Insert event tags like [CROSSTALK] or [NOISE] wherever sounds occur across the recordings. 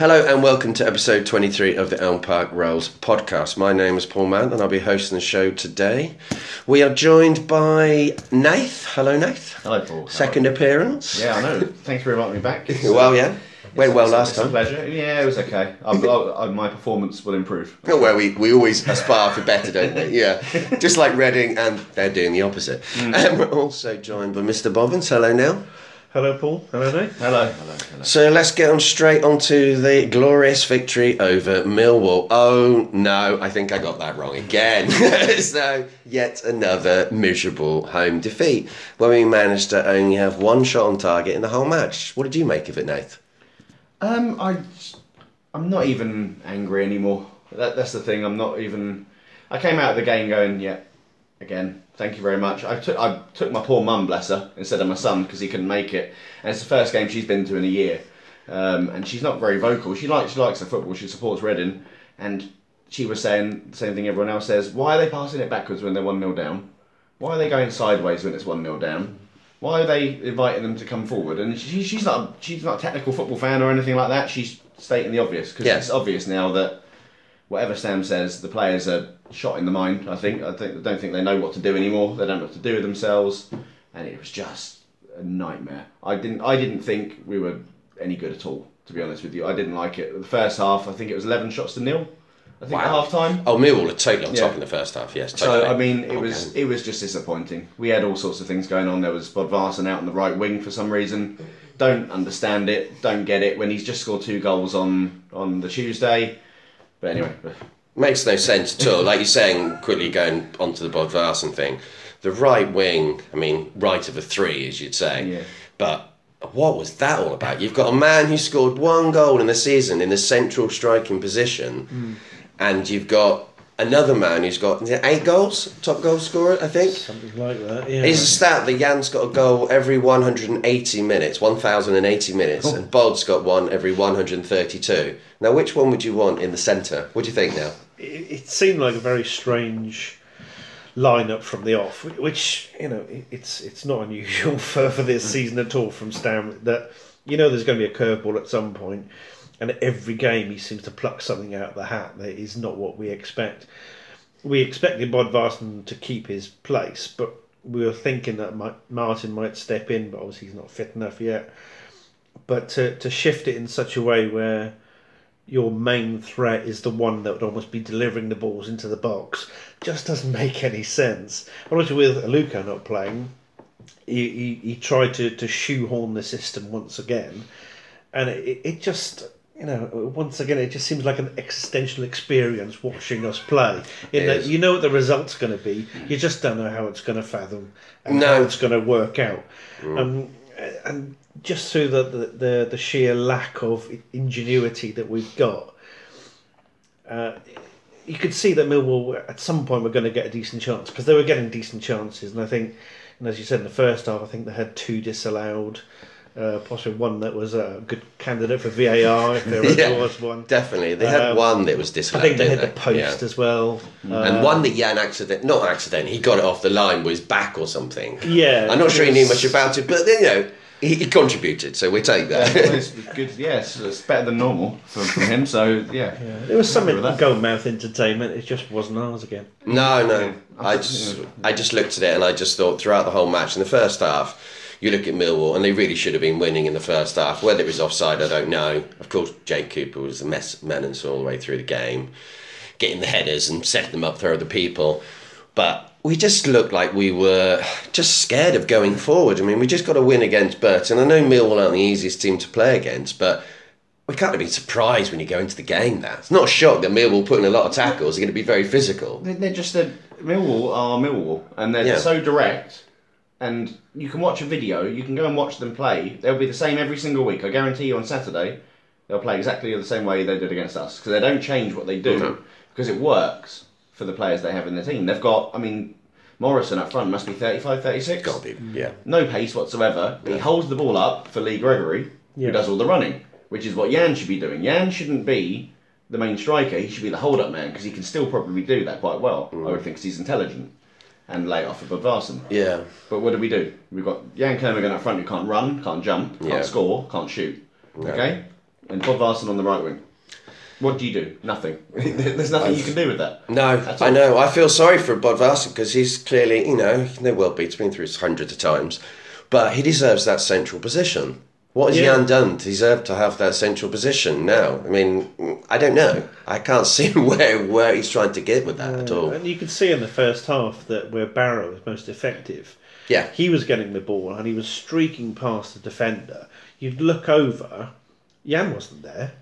Hello and welcome to episode 23 of the Elm Park Rails podcast. My name is Paul Mann and I'll be hosting the show today. We are joined by Nath. Hello, Nath. Hello, Paul. Second appearance. Yeah, I know. Thanks for inviting me back. [LAUGHS] Well, uh, yeah. Went well last time. pleasure. Yeah, it was okay. I've, [LAUGHS] I, I, uh, my performance will improve. Oh, Well, we, we always aspire for better, don't we? Yeah. [LAUGHS] Just like Reading, and they're doing the opposite. And we're also joined by Mr. Bobbins. Hello, Neil. Hello, Paul. Hello, Nate. Hello. Hello. Hello. So let's get on straight onto the glorious victory over Millwall. Oh no, I think I got that wrong again. [LAUGHS] so yet another miserable home defeat when we managed to only have one shot on target in the whole match. What did you make of it, Nate? Um, I, I'm not even angry anymore. That, that's the thing. I'm not even. I came out of the game going, yeah, again, thank you very much. I took I took my poor mum, bless her, instead of my son because he couldn't make it, and it's the first game she's been to in a year, um, and she's not very vocal. She likes she likes the football. She supports Reading, and she was saying the same thing everyone else says. Why are they passing it backwards when they're one 0 down? Why are they going sideways when it's one 0 down? Why are they inviting them to come forward? And she, she's not she's not a technical football fan or anything like that. She's stating the obvious because Yeah. it's obvious now that whatever Sam says, the players are shot in the mind. I think. I think. I don't think they know what to do anymore. They don't know what to do with themselves, and it was just a nightmare. I didn't. I didn't think we were any good at all. To be honest with you, I didn't like it. The first half, I think it was eleven shots to nil. I think Wow. at half time. Oh, Millwall are totally on top in the first half. Yes, totally. So I mean, it Oh, was it was just disappointing. We had all sorts of things going on. There was Bob Bodvarsson out on the right wing for some reason. Don't understand it. Don't get it. When he's just scored two goals on on the Tuesday. But anyway, Makes no sense at all. Like you're saying, quickly going onto the Bodvarsson thing, the right wing, I mean, right of a three, as you'd say. Yeah. But what was that all about? You've got a man who scored one goal in the season in the central striking position, hmm. and you've got another man who's got eight goals, top goal scorer, I think. Something like that. Yeah. It's a stat that Yann's got a goal every 180 minutes, 1,080 minutes, Oh. and Bod's got one every 132. Now, which one would you want in the centre? What do you think now? it, it seemed like a very strange lineup from the off, which you know it, it's it's not unusual [LAUGHS] for, for this season at all from Stam. That you know there's going to be a curveball at some point, and every game he seems to pluck something out of the hat that is not what we expect. We expected Bodvarsson to keep his place, but we were thinking that Martin might step in, but obviously he's not fit enough yet. But to to shift it in such a way where your main threat is the one that would almost be delivering the balls into the box just doesn't [LAUGHS] make any sense. Obviously, with Aluko not playing, he, he, he tried to, to shoehorn the system once again, and it, it just. You know, once again, it just seems like an existential experience watching us play. In that you know what the result's going to be, you just don't know how it's going to fathom and No. how it's going to work out. Um, and just through the, the, the, the sheer lack of ingenuity that we've got, uh, you could see that Millwall at some point were going to get a decent chance because they were getting decent chances. And I think, and as you said in the first half, I think they had two disallowed. Uh, possibly one that was a good candidate for VAR if there [LAUGHS] Yeah. was one. Definitely. They had Um, one that was I think they had the post Yeah. as well. And Uh, one that Yann accident, not accident, he got it off the line with his back or something. Yeah, I'm not sure he knew much about it, but you know, he, he contributed, so we take yeah, that. well, it's good. Yes, it's better than normal from, from him. So yeah. Yeah, there was something Happy with gold mouth entertainment. It just wasn't ours again. No, no. I just, I just looked at it and I just thought throughout the whole match in the first half, you look at Millwall and they really should have been winning in the first half. Whether it was offside, I don't know. Of course, Jake Cooper was a mess menace all the way through the game, getting the headers and setting them up for other people. But we just looked like we were just scared of going forward. I mean, we just got to win against Burton. I know Millwall aren't the easiest team to play against, but we can't have been surprised when you go into the game. That it's not a shock that Millwall putting a lot of tackles They're going to be very physical. They- They're just a Millwall are Millwall, and they're Yeah. so direct. And you can watch a video. You can go and watch them play. They'll be the same every single week. I guarantee you. On Saturday, they'll play exactly the same way they did against us because they don't change what they do No. because it works for the players they have in the team. They've got. I mean, Morison up front must be 35, 36. Got to be, yeah. No pace whatsoever. He holds the ball up for Lee Gregory, Yeah. who does all the running, which is what Yann should be doing. Yann shouldn't be the main striker. He should be the hold-up man because he can still probably do that quite well. I would mm. think 'cause he's intelligent and lay off of Bodvarsson. Yeah. But what do we do? We've got Yann Kermorgant up front who can't run, can't jump, can't Yeah. score, can't shoot. Okay? and Bodvarsson on the right wing. What do you do? Nothing. [LAUGHS] There's nothing you can do with that. No, I know. I feel sorry for Bodvarsson because he's clearly, you know, no well beats been through this hundreds of times, but he deserves that central position. What has Yeah. Yann done to deserve to have that central position now? I mean, I don't know. I can't [LAUGHS] see where where he's trying to get with that at all. And you can see in the first half that where Barrow was most effective, Yeah, he was getting the ball and he was streaking past the defender. You'd look over, Yann wasn't there.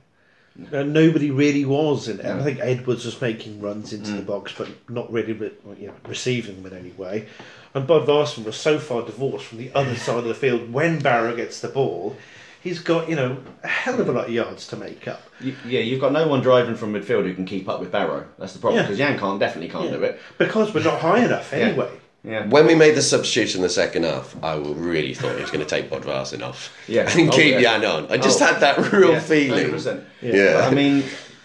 And nobody really was in it. I think Edwards was making runs into the mm. box, but not really re- you know, receiving them in any way. And Bodvarsson was so far divorced from the other [LAUGHS] side of the field when Barrow gets the ball, he's got, you know, a hell of a lot of yards to make up. You, yeah, you've got no one driving from midfield who can keep up with Barrow. That's the problem Yeah. because Yann can't definitely can't do it. Because we're not high enough anyway. Yeah. When we made the substitution in the second half, I really thought he was going to take Bodvarsson off [LAUGHS] Yeah. and Oh, keep yeah. Yann on. I just Oh. had that real Yeah, feeling. 100%. Yeah. But, I [LAUGHS] mean,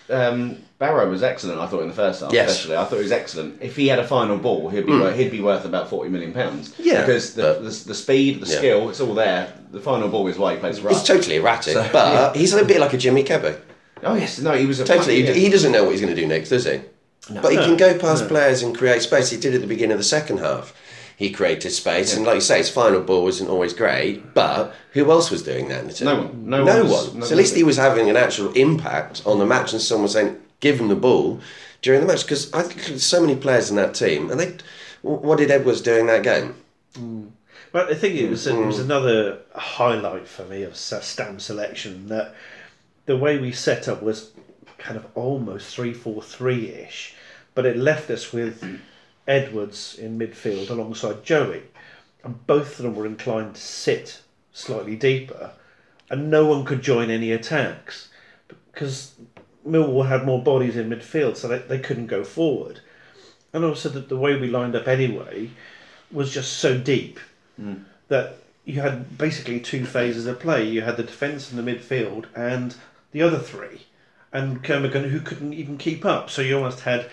um, Barrow was excellent. I thought in the first half, Yes. especially. I thought he was excellent. If he had a final ball, he'd be wor- he'd be worth about forty million pounds. Yeah, because the, the, the speed, the Yeah. skill, it's all there. The final ball is why he plays for He's totally erratic, So, but yeah. he's a bit like a Jimmy Kebbe. oh yes, no, he was a Totally, yeah. he, he doesn't know what he's going to do next, does he? But he can go past No. players and create space. He did at the beginning of the second half. He created space, and like you say, his final ball wasn't always great. But who else was doing that in the team? No one. No No one was- one. no so at least he was having an actual impact on the match, and someone saying, "Give him the ball." During the match, because I think there's so many players in that team, and they, what did Edwards do in that game? Well, I think it was, it Mm. was another highlight for me of Sa- Stam selection that the way we set up was kind of almost 3 4 3 ish, but it left us with Edwards in midfield alongside Joey, and both of them were inclined to sit slightly deeper, and no one could join any attacks because Millwall had more bodies in midfield, so they, they couldn't go forward. And also, that the way we lined up anyway was just so deep hmm. that you had basically two phases of play. You had the defence and the midfield, and the other three, and Kermorgant who couldn't even keep up. So you almost had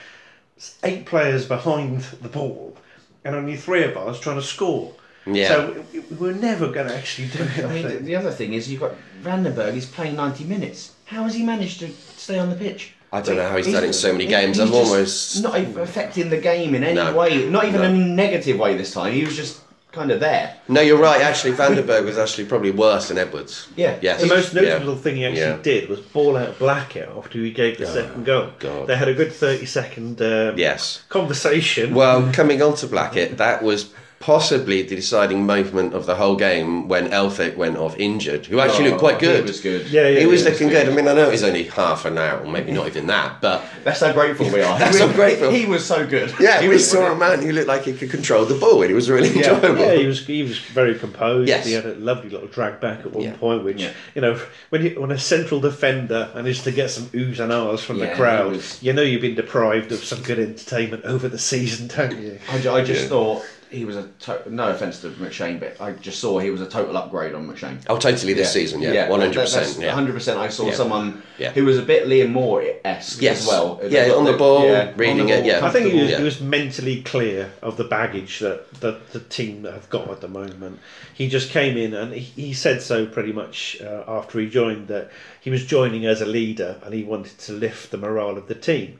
eight players behind the ball, and only three of us trying to score. Yeah. So we, we were never going to actually do it. I mean, the, the other thing is you've got Vandenberg. He's playing ninety minutes. How has he managed to stay on the pitch? I don't know how he's done it in so many games. he's I'm just almost not affecting the game in any No. way. Not even No. in a negative way this time. He was just kind of there. no. You're right. Actually, Vanderberg was actually probably worse than Edwards. Yeah. Yes. The most Yeah. notable thing he actually Yeah. did was ball out Blackett after he gave the second goal. God. They had a good 30 second um, Yes. conversation. Well, coming on to Blackett, that was possibly the deciding moment of the whole game when Elphick went off injured, who actually looked oh, quite Oh, good. He was good. Yeah, yeah, He was yeah, looking good. I mean, I know it was only half an hour, or maybe not even that, but That's how grateful we are. [LAUGHS] That's He- how grateful. He was so good. yeah, he we was saw a man who looked like he could control the ball, and it was really Yeah. enjoyable. Yeah, he was he was very composed. Yes. He had a lovely little drag back at one Yeah. point, which Yeah. you know when you, when a central defender managed to get some oohs and ahs from Yeah, the he crowd, was- you know you've been deprived of some good entertainment over the season, don't you? I, I just Yeah. thought he was a to- no offense to McShane, but I just saw he was a total upgrade on McShane. Oh, totally this season, yeah, one hundred percent, yeah. hundred percent. I saw Yeah. someone Yeah. who was a bit Liam Moore esque Yes. as well. Yeah, on the ball, on reading the it, yeah. I think he was, Yeah. he was mentally clear of the baggage that, that the team have got at the moment. He just came in and he, he said so pretty much uh, after he joined that he was joining as a leader and he wanted to lift the morale of the team,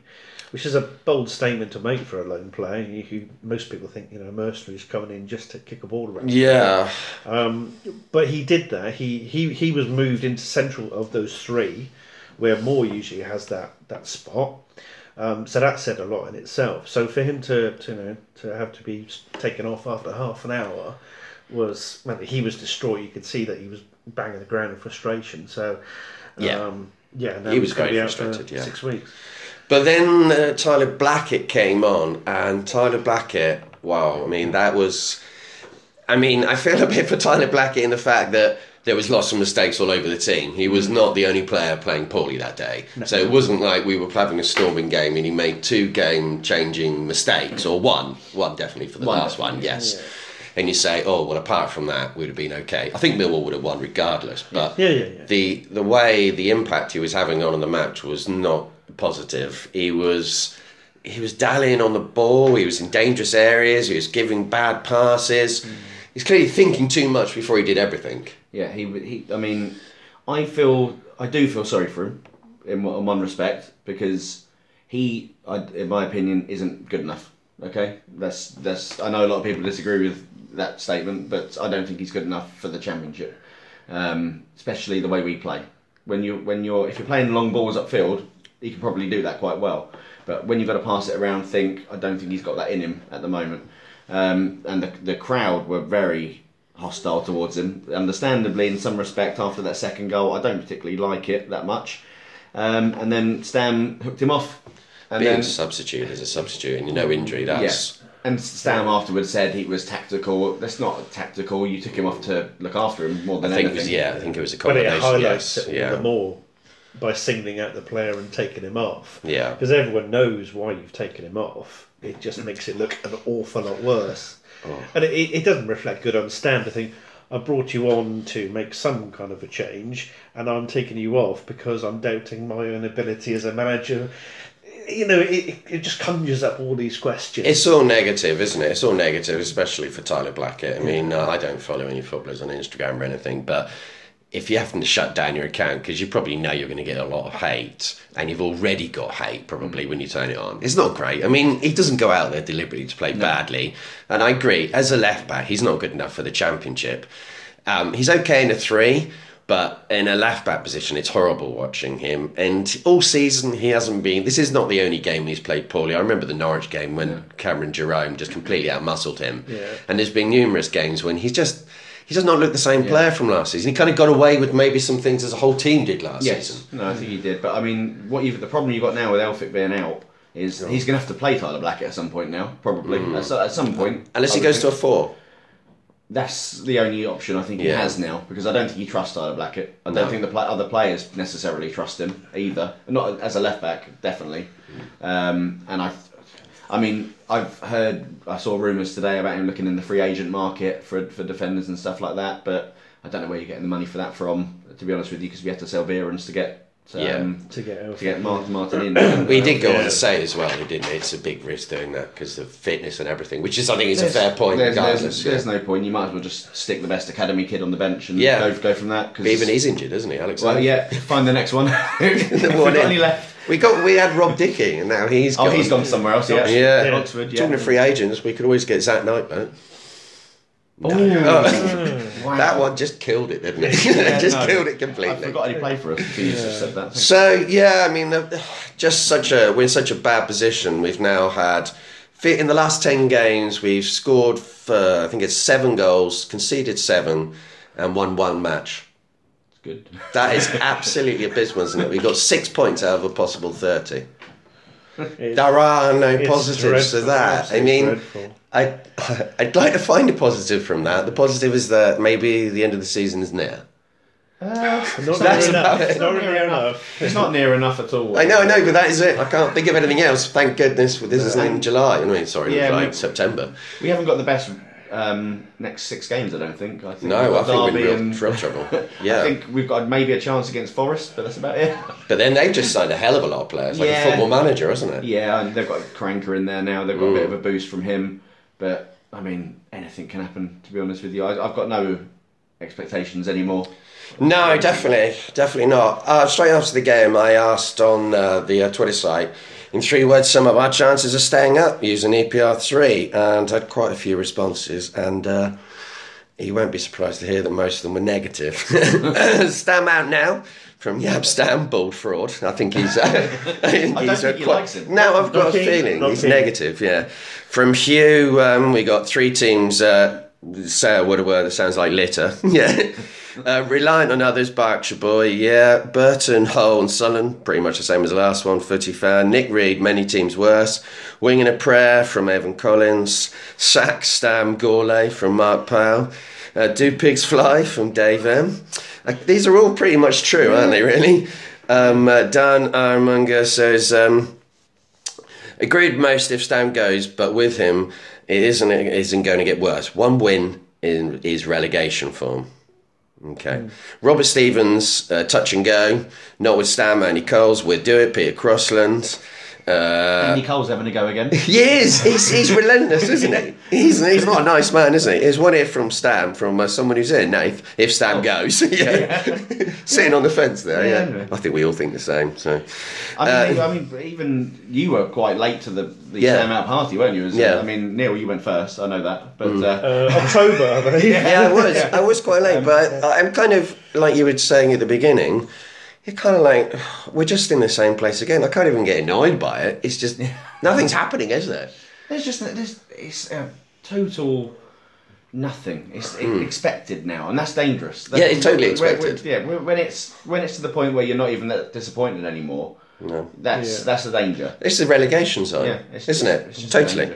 which is a bold statement to make for a lone player who most people think you know mercenaries coming in just to kick a ball around. Yeah, Um, but he did that. He, he he was moved into central of those three, where Moore usually has that that spot. Um, so that said a lot in itself. So for him to, to you know to have to be taken off after half an hour was well, he was distraught. You could see that he was banging the ground in frustration. So Yeah. um, yeah, He was gonna be out for frustrated, yeah. six weeks. But then uh, Tyler Blackett came on, and Tyler Blackett, wow, I mean, that was. I mean, I feel a bit for Tyler Blackett in the fact that there was lots of mistakes all over the team. He was not the only player playing poorly that day. So it wasn't like we were having a storming game and he made two game changing mistakes, or one. One definitely for the One last one, yes. And you say, oh, well, apart from that, we'd have been okay. I think Millwall would have won regardless. But Yeah, yeah, yeah. the the way the impact he was having on the match was not positive. He was he was dallying on the ball. He was in dangerous areas. He was giving bad passes. He's clearly thinking too much before he did everything. Yeah, he he. I mean, I feel I do feel sorry for him in one in one respect because he, I, in my opinion, isn't good enough. Okay, that's that's. I know a lot of people disagree with that statement, but I don't think he's good enough for the championship, um, especially the way we play. When you when you're if you're playing long balls upfield, he can probably do that quite well. But when you've got to pass it around, think I don't think he's got that in him at the moment. Um, and the the crowd were very hostile towards him. Understandably, in some respect, after that second goal, I don't particularly like it that much. Um, and then Stam hooked him off. And Being then a substitute as a substitute and you know injury, that's. yeah. And Stam afterwards said he was tactical. That's not tactical. You took him off to look after him more than I think it anything. was, yeah, I think it was a But it highlights yes, it all yeah. the more by singling out the player and taking him off. Yeah. Because everyone knows why you've taken him off. It just [LAUGHS] makes it look an awful lot worse. Oh. And it, it doesn't reflect good on Stam to think, I brought you on to make some kind of a change, and I'm taking you off because I'm doubting my own ability as a manager. You know, it, it just conjures up all these questions. It's all negative, isn't it? It's all negative, especially for Tyler Blackett. I mean, uh, I don't follow any footballers on Instagram or anything, but if you're having to shut down your account because you probably know you're going to get a lot of hate, and you've already got hate probably when you turn it on, it's not great. I mean, he doesn't go out there deliberately to play badly, and I agree. As a left back, he's not good enough for the championship. Um, he's okay in a three. But in a left back position, it's horrible watching him. And all season, he hasn't been. This is not the only game he's played poorly. I remember the Norwich game when Cameron Jerome just completely outmuscled him. Yeah. And there's been numerous games when he's just. He does not look the same player from last season. He kind of got away with maybe some things as a whole team did last Yes, season. no, I think he did. But I mean, what you've, the problem you've got now with Elphick being out is he's going to have to play Tyler Blackett at some point now, probably at, at some point. Unless he would goes to a four. That's the only option I think he has now because I don't think he trusts Tyler Blackett. I No. don't think the pla other players necessarily trust him either. Not as a left back, definitely. Um, and I, I mean, I've heard, I saw rumours today about him looking in the free agent market for for defenders and stuff like that. But I don't know where you're getting the money for that from. To be honest with you, because we had to sell Behrens to get um, to get out. to get Martin Martin in. [COUGHS] But did go on to say as well, he didn't. It's a big risk doing that because of fitness and everything, which is, I think, is a fair point. There's, regardless. there's, there's no point. You might as well just stick the best academy kid on the bench and Yeah. go go from that. Cause But even he's injured, isn't he, Alex? well, yeah. Find the next one. [LAUGHS] Have we one [LAUGHS] got any left? We got we had Rob Dickie, and now he's Oh, gone. he's gone somewhere else. Yeah, Yeah. Yeah. Oxford. Yeah. Talking of free agents, we could always get Zach Knight back. Ooh. Oh, [LAUGHS] Wow. that one just killed it, didn't it? [LAUGHS] Yeah, [LAUGHS] just no. killed it completely. I forgot he played for us. until you just said that. So yeah, I mean, uh, just such a we're in such a bad position. We've now had fi- in the last ten games we've scored for I think it's seven goals, conceded seven, and won one match. Good. That is absolutely abysmal, isn't it? We got six points out of a possible thirty. It's- There are no it's positives to that. I mean, dreadful. I I'd like to find a positive from that. The positive is that maybe the end of the season is near. Uh, not [LAUGHS] That's near enough. about it. Not near enough. It's not near enough at all. I know, I know, but that is it. I can't think of anything else. Thank goodness this is in July. I mean, sorry, Yeah, like we- September. We haven't got the best um, next six games. I don't think. I think No, we've I got think we're in real, real trouble. [LAUGHS] I think we've got maybe a chance against Forest, but that's about it. [LAUGHS] but then they've just signed a hell of a lot of players, like Yeah. a football manager, hasn't it? Yeah, and they've got Karanka in there now. They've got a bit of a boost from him. But I mean, anything can happen. To be honest with you, I, I've got no expectations anymore. No, definitely, definitely not. Uh, straight after the game, I asked on uh, the uh, Twitter site, in three words, some of our chances of staying up using EPR three, and had quite a few responses. And uh, you won't be surprised to hear that most of them were negative. [LAUGHS] Stam out now. From Jaap Stam, bald fraud. I think he's. Uh, [LAUGHS] I think I don't he's think uh, he quite- likes him. No, I've got Not a feeling he's keen. negative. Yeah. From Hugh, um, we got three teams. Uh, say a word a word that sounds like litter. [LAUGHS] yeah. Uh, reliant on others, Berkshire Boy, yeah. Burton, Hull, and Sullen, pretty much the same as the last one. Footy fan. Nick Reed, many teams worse. Winging a prayer from Evan Collins. Sack Stam Gourlay from Mark Powell. Uh, Do Pigs Fly from Dave M. Uh, these are all pretty much true, aren't they, really? Um, uh, Dan Armunger says, um, agreed most if Stam goes, but with him, it isn't, it isn't going to get worse. One win in, is relegation form. Okay. Robert Stevens, uh, touch and go. Not with Stam, Andy Coles. We'll do it. Peter Crossland. Andy Cole's having a go again. [LAUGHS] He is. He's, he's relentless, isn't he? He's, he's not a nice man, isn't he? Here's one here from Stam, from uh, someone who's in. Nath. If if Stam goes, [LAUGHS] [LAUGHS] yeah, sitting on the fence there. Yeah, Yeah. I think we all think the same. So, I mean, Uh, I mean, even you were quite late to the, the Yeah. Sam out party, weren't you? As- Yeah. Mm. I mean, Neil, you went first. I know that, but uh, Uh, October, I believe. yeah, I was. I was quite late, but I- I'm kind of like you were saying at the beginning. You're kind of like we're just in the same place again. I can't even get annoyed by it. It's just [LAUGHS] nothing's happening, is there? there's just there's, it's a total nothing. It's expected now, and that's dangerous. Hmm. Yeah, it's totally when- when- expected. yeah, when when it's when it's to the point where you're not even that disappointed anymore. No. That's Yeah. that's the danger. It's the relegation side, Yeah, it's isn't just- it? it's totally.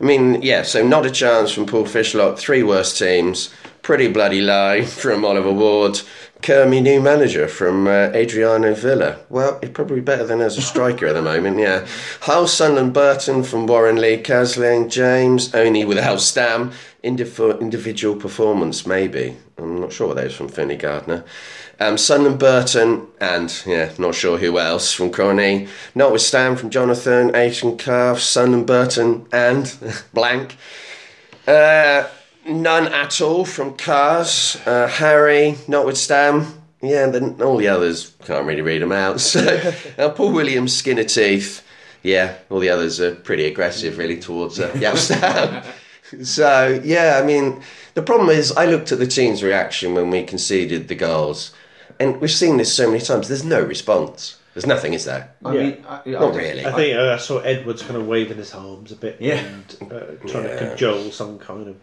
I mean, yeah. So not a chance from Paul Fishlock. Three worst teams. Pretty bloody low from Oliver Ward. Kermy, new manager from uh, Adriano Villa. Well, he's probably better than as a striker at the moment. Yeah. Hull, Sunderland, Burton from Warren Lee, Casling, James. Only without Stam. Indif- individual performance, maybe. I'm not sure what those from Finley Gardner. Um, Sunderland, Burton, and yeah, not sure who else from Crony. Notwithstanding from Jonathan, Asian Calf, Sunderland, Burton, and [LAUGHS] blank. Uh, none at all from Cars, uh, Harry, notwithstanding. Yeah, and then all the others can't really read them out. [LAUGHS] So, uh, Paul Williams, Skinner Teeth. Yeah, all the others are pretty aggressive, really, towards uh, [LAUGHS] Jaap Stam. so, yeah, I mean, the problem is, I looked at the team's reaction when we conceded the goals, and we've seen this so many times. There's no response. There's nothing, is there? I Yeah. mean, I, I Not don't- really. I think uh, I saw Edwards kind of waving his arms a bit Yeah. and uh, trying Yeah. to cajole some kind of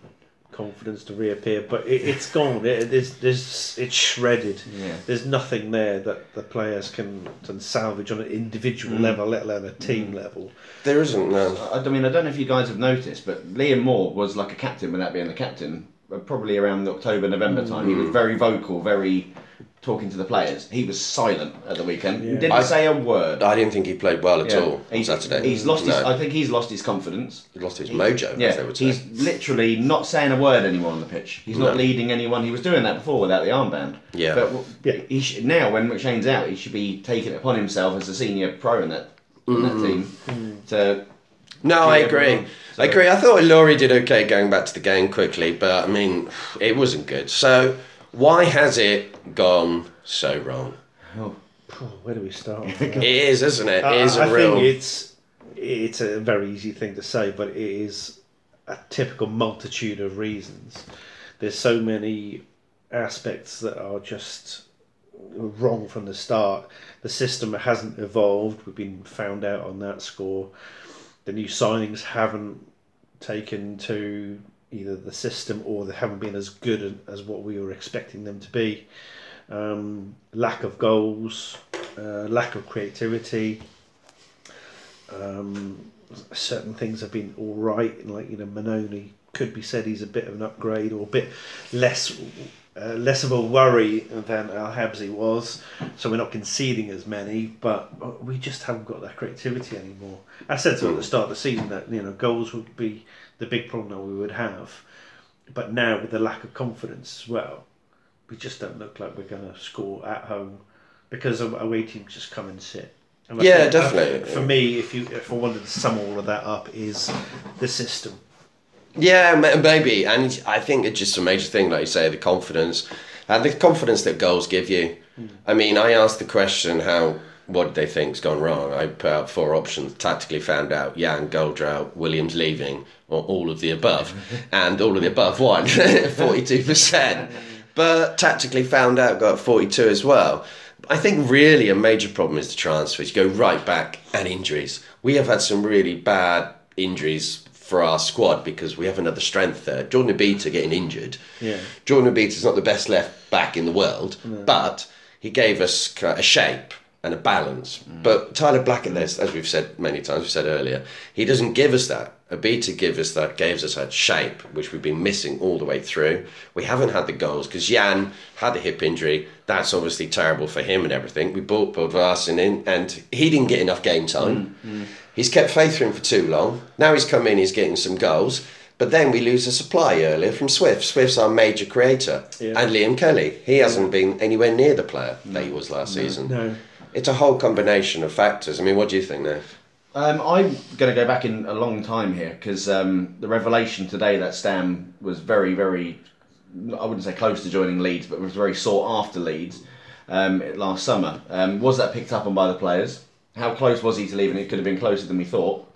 confidence to reappear, but it, it's gone. It, there's, there's, it's shredded. Yeah. There's nothing there that the players can, can salvage on an individual Mm. level, let alone a team level. There isn't, no. I, I mean, I don't know if you guys have noticed, but Liam Moore was like a captain without being the captain. uh, Probably around the October, November time, he Mm. was very vocal, very talking to the players. He was silent at the weekend. Yeah. didn't I- say a word. I didn't think he played well at Yeah. all on He's, Saturday. he's lost his. I think he's lost his confidence. He lost his mojo, as they Yeah, would say. he's literally not saying a word anymore on the pitch. He's not No. leading anyone. He was doing that before without the armband. Yeah. But Yeah. he sh- now when McShane's out, he should be taking it upon himself as a senior pro in that Mm-hmm. that team to No, I agree. everyone. I agree. I thought Laurie did okay going back to the game quickly, but I mean, it wasn't good. So, why has it gone so wrong? oh, where do we start? [LAUGHS] It is, isn't it? It I, is uh, a I real. think it's it's a very easy thing to say, but it is a typical multitude of reasons. There's so many aspects that are just wrong from the start. The system hasn't evolved. We've been found out on that score. The new signings haven't taken to either the system or they haven't been as good as what we were expecting them to be. Um, lack of goals, uh, lack of creativity. Um, certain things have been all right, like you know, Mannone could be said he's a bit of an upgrade or a bit less. Uh, less of a worry than Al Habsi was, so we're not conceding as many, but we just haven't got that creativity anymore. I said to at the start of the season that you know goals would be the big problem that we would have, but now with the lack of confidence as well, we just don't look like we're going to score at home because away teams just come and sit. And Yeah, think- uh, definitely. think For me, if you if I wanted to sum all of that up, is the system. Yeah, maybe. And I think it's just a major thing, like you say, the confidence. And the confidence that goals give you. Hmm. I mean, I asked the question, how, what they think's gone wrong? I put out four options, tactically found out Yann, goal drought, Williams leaving, or all of the above. [LAUGHS] and all of the above won, [LAUGHS] 42%. But tactically found out got 42 as well. I think really a major problem is the transfers. You go right back and injuries. We have had some really bad injuries for our squad because we haven't had the strength there. Jordan Obita getting injured. Yeah. Jordan Obita's not the best left back in the world, but he gave us a shape and a balance. But Tyler Blackett, mm. there's- as we've said many times, we said earlier, he doesn't give us that. Obita give us that, gives us that shape, which we've been missing all the way through. We haven't had the goals because Yann had a hip injury. That's obviously terrible for him and everything. We bought Bodvarsson in, and he didn't get enough game time. Mm, mm. He's kept faith for him for too long. Now he's come in, he's getting some goals. But then we lose a supply earlier from Swift. Swift's our major creator. Yeah. And Liam Kelly. He hasn't been anywhere near the player that he was last season. No. It's a whole combination of factors. I mean, what do you think, Nev? Um, I'm going to go back in a long time here because um, the revelation today that Stam was very, very, I wouldn't say close to joining Leeds, but was very sought after Leeds um, last summer. Um, was that picked up on by the players? How close was he to leaving? It could have been closer than we thought.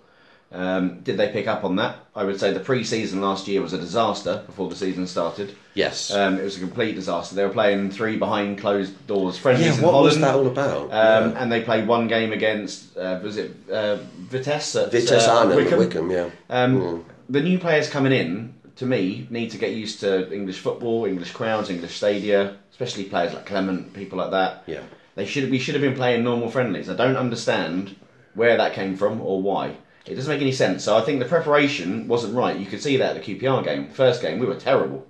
Um, did they pick up on that? I would say the pre-season last year was a disaster before the season started. Yes. Um, it was a complete disaster. They were playing three behind closed doors friendlies yeah, what Holland. was that all about? Um, Yeah. And they played one game against uh, was it uh, Vitesse at Vitesse uh, Arnhem, Wickham. Wickham. yeah. Um, The new players coming in, to me, need to get used to English football, English crowds, English stadia, especially players like Clement, people like that. Yeah. They should we should have been playing normal friendlies. I don't understand where that came from or why. It doesn't make any sense. So I think the preparation wasn't right. You could see that at the QPR game. The first game, we were terrible.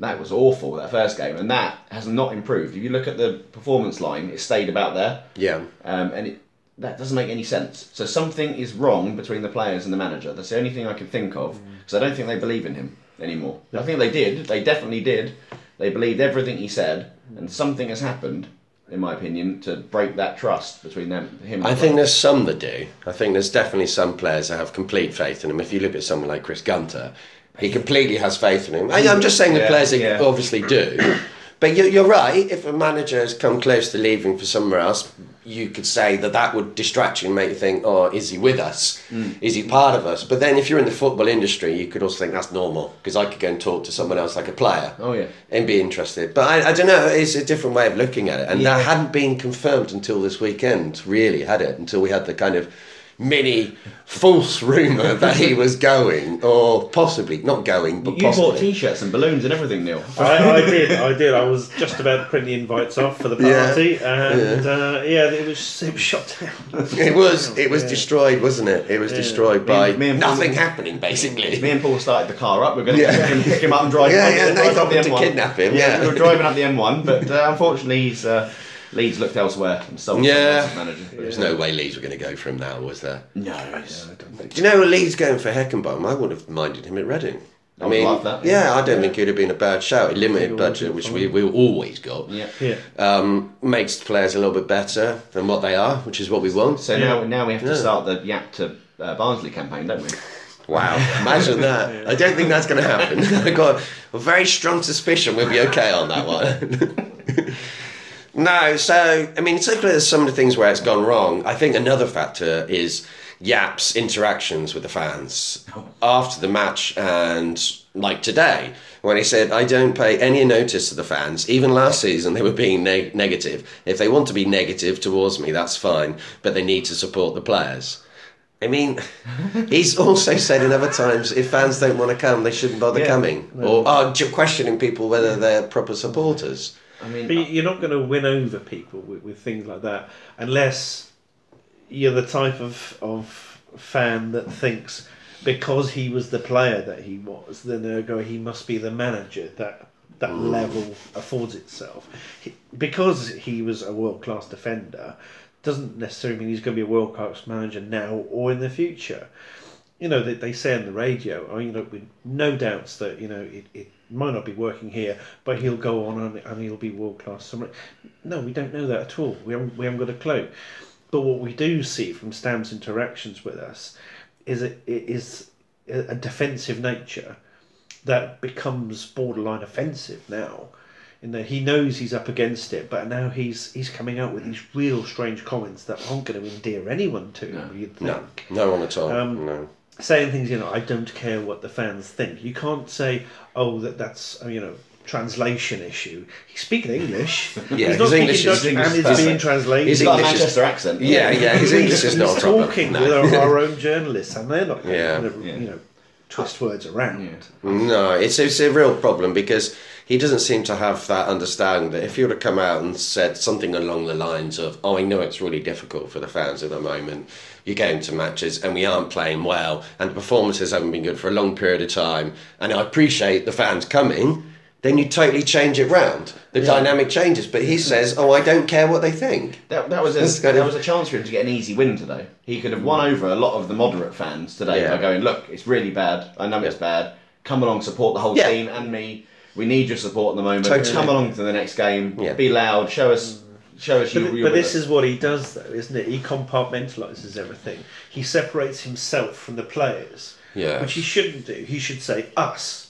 That was awful, that first game. And that has not improved. If you look at the performance line, it stayed about there. Yeah. Um, and it, that doesn't make any sense. So something is wrong between the players and the manager. That's the only thing I can think of because I don't think they believe in him anymore. I think they did. They definitely did. They believed everything he said, and something has happened, in my opinion, to break that trust between them. Him. and I think club. there's some that do. I think there's definitely some players that have complete faith in him. If you look at someone like Chris Gunter, he completely has faith in him. I, I'm just saying the Yeah, players yeah. obviously do. But you're, you're right. If a manager has come close to leaving for somewhere else, you could say that that would distract you and make you think, oh, is he with us? Mm. Is he part of us? But then if you're in the football industry, you could also think that's normal because I could go and talk to someone else like a player Oh yeah. and be interested. But I, I don't know, it's a different way of looking at it. And Yeah. that hadn't been confirmed until this weekend, really, had it? Until we had the kind of mini false rumour [LAUGHS] that he was going, or possibly not going, but You bought. T-shirts and balloons and everything, Neil. [LAUGHS] I, I did, I did. I was just about to print the invites off for the Yeah. party, and uh, yeah, it was it was shut down. [LAUGHS] It was, it was Yeah. destroyed, wasn't it? It was Yeah. destroyed Me by and- me and Paul- nothing happening, basically. Me and Paul started the car up. We are going to Yeah. pick him up and drive. Yeah, him yeah, up, they drive thought up the to M1. kidnap him, yeah. we were driving up the M1, but uh, unfortunately, he's, uh, Leeds looked elsewhere and sold Yeah. someone else's manager. There's no way Leeds were going to go for him now, was there? No, Do you know Leeds going for Heckingbottom? I would have minded him at Reading. I I mean, that. yeah, I don't think it would have been a bad shout. A limited budget, which we, we always got, yeah. Yeah, um, makes the players a little bit better than what they are, which is what we want. So Yeah. now, now we have to start the Jaap to uh, Barnsley campaign, don't we? Wow, imagine that. [LAUGHS] I don't think that's going to happen. [LAUGHS] I've got a very strong suspicion we'll be okay on that one. [LAUGHS] no, so, I mean, particularly there's some of the things where it's gone wrong. I think another factor is Jaap's interactions with the fans oh. after the match and like today when he said, I don't pay any notice to the fans. Even last season, they were being neg- negative. If they want to be negative towards me, that's fine, but they need to support the players. I mean, [LAUGHS] he's also said in other times if fans don't want to come, they shouldn't bother Yeah. coming, or uh, are questioning people whether they're proper supporters. I mean, but you- you're not going to win over people with, with things like that unless you're the type of of fan that thinks because he was the player that he was, then ergo he must be the manager. That that level affords itself He- because he was a world class defender. Doesn't necessarily mean he's going to be a world class manager now or in the future. You know they, they say on the radio, oh, you know, with no doubts that you know it, it might not be working here, but he'll go on and, and he'll be world class somewhere. No, we don't know that at all. We haven't, we haven't got a clue. But what we do see from Stam's interactions with us is a, it is a a defensive nature that becomes borderline offensive now. In that he knows he's up against it, but now he's he's coming out with these real strange comments that aren't going to endear anyone to him. You'd No, no one at all. Um, no. Saying things, you know, I don't care what the fans think. You can't say, oh, that that's uh, you know translation issue. He's speaking English. [LAUGHS] Yeah, he's not speaking English Dutch, his English and is it's being translated. His he's got a English is- Manchester accent. Yeah, yeah, his English is not a He's problem. talking No. with our, our own [LAUGHS] journalists, and they're not going Yeah. to, Yeah. you know, twist words around. Yeah. No, it's it's a real problem because he doesn't seem to have that understanding that if he would have come out and said something along the lines of, "Oh, I know it's really difficult for the fans at the moment. You're going to matches and we aren't playing well, and the performances haven't been good for a long period of time, and I appreciate the fans coming." Then you totally change it round. The dynamic changes, but he says, "Oh, I don't care what they think." That, that was a, that of- was a chance for him to get an easy win today. He could have won mm. over a lot of the moderate fans today Yeah. by going, look, it's really bad. I know it's bad. Come along, support the whole Yeah. team and me. We need your support at the moment. Totally. Come along to the next game. Yeah. Be loud. Show us show us But, you. th- but this is what he does, though, isn't it? He compartmentalizes everything. He separates himself from the players, Yeah. which he shouldn't do. He should say us.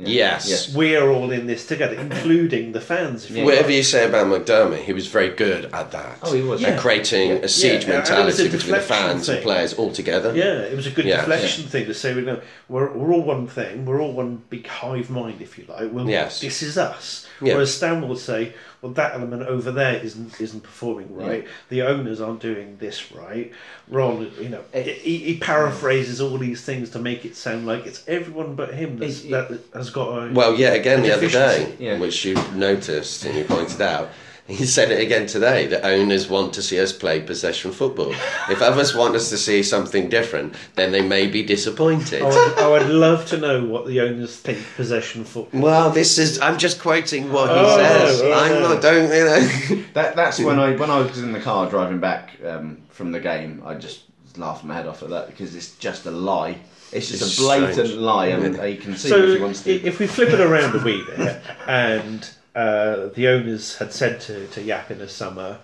Yes. Yes. We are all in this together, including the fans. If you Whatever like. you say about McDermott, he was very good at that. Oh, he was. At Yeah. creating a siege Yeah, and it was a mentality between the deflection fans and players all together. Yeah, it was a good Yeah. deflection thing to say, we know, we're, we're all one thing, we're all one big hive mind, if you like. Well, Yes. this is us. Yeah. Whereas Stam will say, well, that element over there isn't isn't performing right. The owners aren't doing this right. Ron, you know, he, he paraphrases all these things to make it sound like it's everyone but him that's, It- that has got a. Well, yeah, again the other day. Yeah. which you noticed and you pointed out, he said it again today. The owners want to see us play possession football. if others want us to see something different, then they may be disappointed. I would, I would love to know what the owners think possession football. Well, this is. I'm just quoting what he Oh, says. oh, I'm no. not. Don't you know? [LAUGHS] That, that's when I when I was in the car driving back um, from the game. I just laughed my head off at that because it's just a lie. It's just It's a blatant strange. lie, and you can see So if he wants to. if we flip it around a wee bit, [LAUGHS] and uh, the owners had said to, to Jaap in the summer,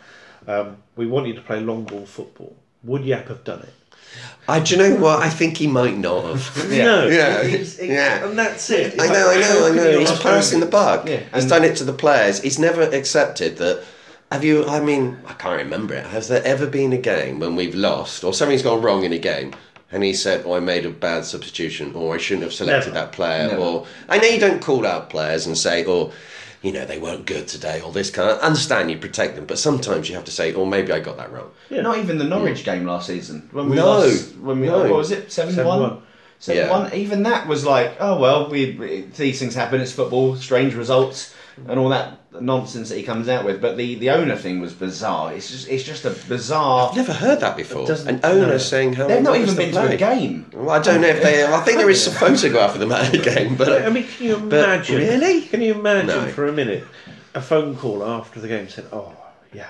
um, we want you to play long ball football, would Jaap have done it? I, do you know what? I think he might not have. Yeah. [LAUGHS] No. Yeah. It's- it- Yeah. And that's it. I know, I know, I know. He's It's passing the buck. Yeah, He's done it to the players. He's never accepted that. Have you? I mean, I can't remember it. Has there ever been a game when we've lost or something's gone wrong in a game, and he said, "Oh, I made a bad substitution," or "I shouldn't have selected Never. that player," Never. or I know you don't call out players and say, "Oh." You know they weren't good today, or this kind. I understand you protect them, but sometimes you have to say, "Oh, maybe I got that wrong." Yeah. Not even the Norwich mm. game last season when we No. lost. When we No. what was it seven one? 7-1. One. Even that was like, oh well, we these things happen. It's football, strange results, and all that nonsense that he comes out with. But the, the owner thing was bizarre. It's just it's just a bizarre. I've never heard that before. An owner no. saying how They've not even was the been to a game. Well, I don't know if they. I think there is a [LAUGHS] photograph of them at a game, but I mean, can you imagine? really? Can you imagine No. for a minute a phone call after the game said, "Oh, Jaap."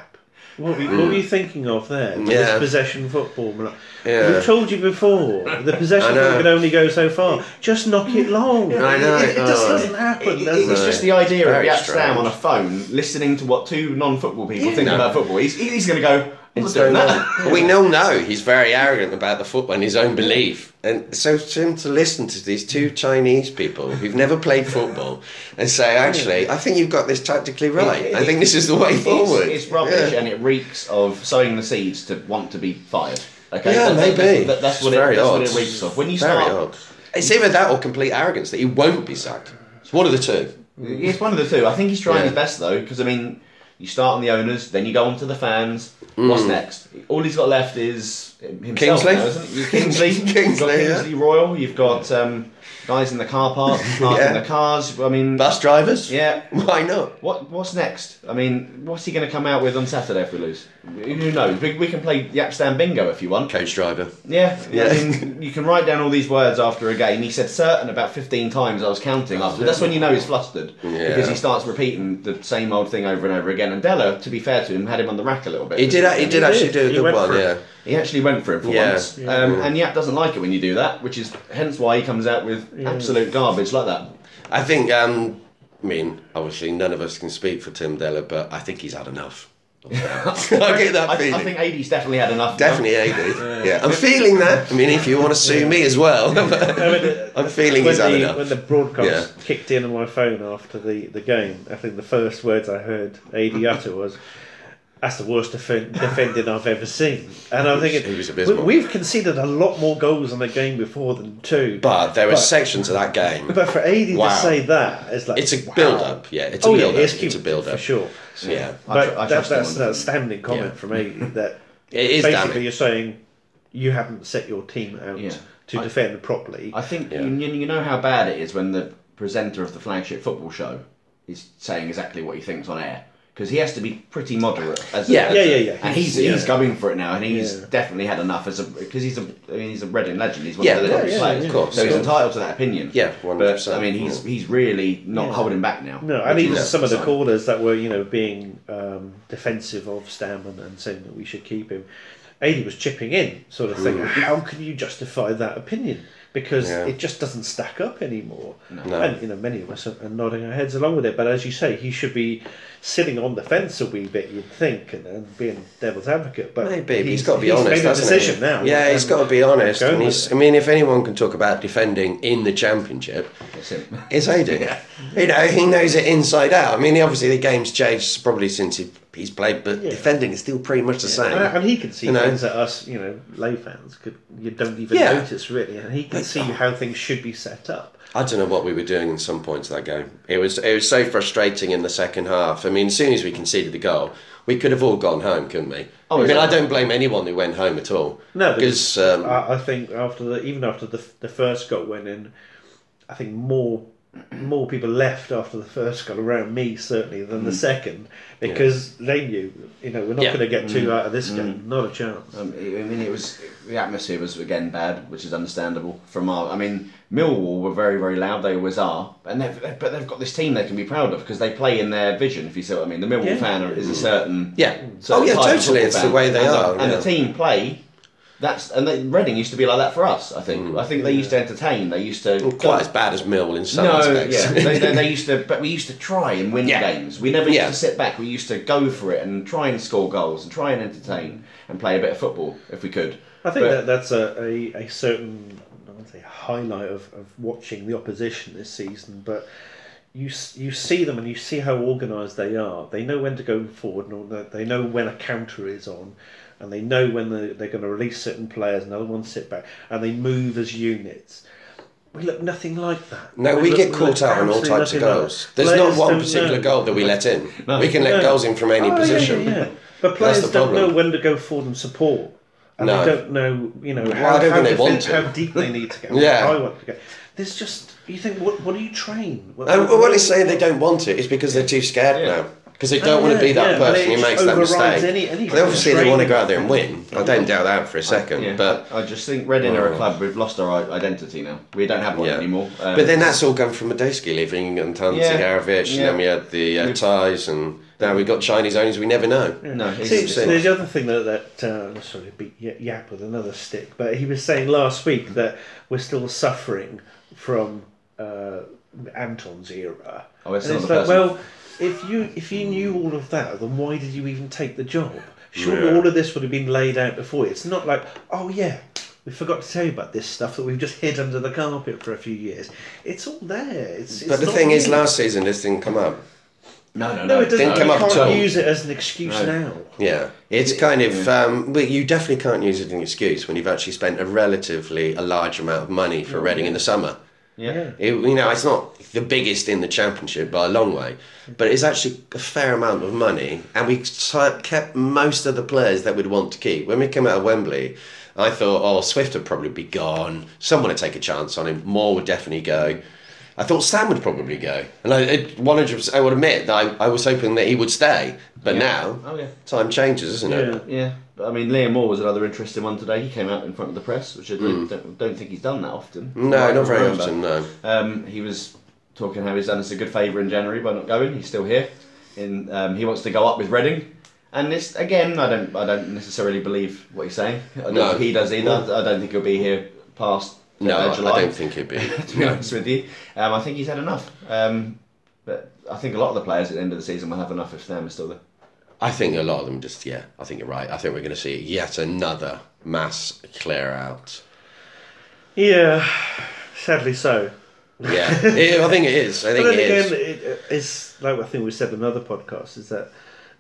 What were, you, what were you thinking of there? With Mm. Yeah. This possession football. We're like, Yeah. We've told you before. The possession football can only go so far. Just knock it long. I know, It, it just oh. doesn't happen. It- does it's it? just the idea of Very Jaap strange. Stam on a phone listening to what two non-football people think No. about football. He's, he's going to go. I'm not It's doing going that. on. We all know he's very arrogant about the football and his own belief. And so to him to listen to these two Chinese people who've never played football and say, actually, I think you've got this tactically right. I think this is the way forward. It's, rubbish, Yeah. and it reeks of sowing the seeds to want to be fired. Okay, Yeah, That- that- maybe. that- that's It's what it, very that's what it reeks of. When you Very start, odd. It's either that or complete arrogance that he won't be sacked. It's one of the two. it's one of the two. I think he's trying Yeah. his best though, because I mean, you start on the owners, then you go on to the fans. What's next? All he's got left is himself Mm. Kingsley? now? [LAUGHS] Kingsley, you've got Kingsley. Kingsley Royal. You've got um, guys in the car park, [LAUGHS] parking Yeah. the cars. I mean, Bus drivers? yeah. [LAUGHS] Why not? What what's next? I mean, what's he going to come out with on Saturday if we lose? Who knows? We, we can play Jaap Stam Bingo if you want. Coach driver. Yeah, Yeah. I mean, you can write down all these words after a game. He said certain about 15 times. I was counting after. That's when you know he's flustered Yeah. because he starts repeating the same old thing over and over again. And Dellor, to be fair to him, had him on the rack a little bit. He did. He did actually do a He good one. for it. Yeah. He actually went for him for Yeah. once. Yeah. Um, and Jaap doesn't like it when you do that, which is hence why he comes out with absolute garbage like that. I think. Um, I mean, obviously, none of us can speak for Tim Dellor, but I think he's had enough. [LAUGHS] I get that I, feeling. I think AD's definitely had enough. Definitely [LAUGHS] AD. Yeah, I'm feeling that. I mean, if you want to sue me as well, [LAUGHS] No, I'm feeling when he's had the, enough. when the broadcast Yeah. kicked in on my phone after the, the game, I think the first words I heard AD utter was, "That's the worst defen- defending I've ever seen." And I'm thinking, He was abysmal. we, have conceded a lot more goals in a game before than two. But there were But- sections of that game. but for AD Wow. to say that, it's like It's a wow. build up. Yeah, it's a Oh build yeah, up. it's, It's, a build up. for up. sure. Yeah, I But tr- I that, trust him that's on an that. outstanding comment Yeah. from AD that [LAUGHS] it is basically damning. you're saying you haven't set your team out Yeah. to I- defend properly. I think Yeah. you, you know how bad it is when the presenter of the flagship football show is saying exactly what he thinks on air because he has to be pretty moderate. As Yeah. a, Yeah, yeah, yeah. And he's He's- he's going for it now, and he's Yeah. definitely had enough as a because he's a I mean he's a Reading legend. He's one Yeah, of the yeah, top yeah, players, yeah, of course, so he's entitled to that opinion. Yeah, but 100%, I mean he's he's really not Yeah. holding back now. No, and which even some of the callers that were, you know, being um, defensive of Stammen and saying that we should keep him, AD was chipping in, sort of thing. How can you justify that opinion? Because Yeah. it just doesn't stack up anymore. No. And you know, many of us are, are nodding our heads along with it. But as you say, he should be sitting on the fence a wee bit, you'd think, and, and being devil's advocate. But Maybe, but he's got to be honest. Made a hasn't decision he? now. Yeah, he's and- got to be um, honest. And he's. I mean, if anyone can talk about defending in the championship, It's him. [LAUGHS] it's Aiden. You know, he knows it inside out. I mean, obviously the game's changed probably since he, he's played, but Yeah. defending is still pretty much the same. And, and he can see You know? things that us, you know, lay fans could you don't even Yeah. notice really, and he can see how things should be set up. I don't know what we were doing in some points of that game. It was it was so frustrating in the second half. I mean, as soon as we conceded the goal, we could have all gone home, couldn't we? Oh, I mean, I don't blame anyone who went home at all. No, because um, I, I think after the even after the the first goal went in, I think more more people left after the first goal around me certainly than the second because they knew you know we're not Mm. Yeah. Mm. going to get two out of this game, not a chance. Um, I mean, it was the atmosphere was again bad, which is understandable. From our, I mean, Millwall were very, very loud. They always are, and they've, they've- but they've got this team they can be proud of because they play in their vision. If you see what I mean, the Millwall Yeah. fan is a certain Yeah. certain Oh, yeah, totally. football It's the way they and are, the, and yeah. the team play. That's and they, Reading used to be like that for us. I think. Mm. I think they used to entertain. They used to quite as bad as Mill in some no, respects. yeah, they, they, they [LAUGHS] used to, but we used to try and win Yeah. games. We never used Yeah. to sit back. We used to go for it and try and score goals and try and entertain and play a bit of football if we could. I think But- that that's a, a, a certain I would say highlight of, of watching the opposition this season, but. You, you see them and you see how organised they are. They know when to go forward, and they know when a counter is on, and they know when they're, they're going to release certain players and other ones sit back, and they move as units. We look nothing like that. No, we look- get look caught out on all types of nothing like goals. There's Players not one particular know. goal that we let in. We can let No. goals in from any Oh, position. Yeah, yeah. But players the don't know when to go forward and support. And No. they don't know, you know, how, how, they want defend- to. how deep they need to go. [LAUGHS] Yeah. how high want to go. There's just, you think, what, what do you train? What, And what they say they don't want it is because they're too scared Yeah. now. Because they don't Oh, want to be that yeah, person who makes that mistake. any- any But obviously they want to go out there and win. I don't doubt that for a second. Yeah, But I, I just think Reading are a Oh. club. We've lost our identity now. We don't have one Yeah. anymore. Um, but then that's all gone from Madejski leaving and Tansi Yeah. Garovic, Yeah. and then we had the uh, Thais, and now we've got Chinese owners we never know. no, it's, See, it's- there's the other thing that, that uh, sorry, beat Jaap with another stick, but he was saying last week that we're still suffering from uh, Anton's era. Oh, it's and it's like, person. well, if you if you knew all of that, then why did you even take the job? Surely Yeah. all of this would have been laid out before. You. It's not like, oh yeah, we forgot to tell you about this stuff that we've just hid under the carpet for a few years. It's all there. It's, it's But the not thing is, last season this didn't come up. No, no, no. no, it doesn't. didn't come you up at can't all. use it as an excuse No. now. Yeah, it's kind of. Um, but you definitely can't use it as an excuse when you've actually spent a relatively a large amount of money for Reading in the summer. Yeah. It, you know, it's not the biggest in the championship by a long way, but it's actually a fair amount of money, and we s- kept most of the players that we'd want to keep. When we came out of Wembley, I thought, oh, Swift would probably be gone. Someone would take a chance on him. Moore would definitely go. I thought Sam would probably go, and I, it, 100%, I would admit that I, I was hoping that he would stay. But Yeah. now, Oh yeah. time changes, isn't it? Yeah. Yeah, but I mean, Liam Moore was another interesting one today. He came out in front of the press, which I Hmm. don't, don't think he's done that often. No, not very remember. often. No. Um, he was talking how he's done us a good favour in January by not going. He's still here. In um, he wants to go up with Reading, and this again, I don't, I don't necessarily believe what he's saying. I don't No. think he does either. I don't think he'll be here past No, uh, I, July. I don't think he'd be. [LAUGHS] to be honest with you, um, I think he's had enough. Um, but I think a lot of the players at the end of the season will have enough if Sam is still there. I think a lot of them just yeah. I think you're right. I think we're going to see yet another mass clear out. Yeah, sadly so. Yeah, Yeah, I think it is. I [LAUGHS] think but it then is. again, it, it's like I think we said in another podcast is that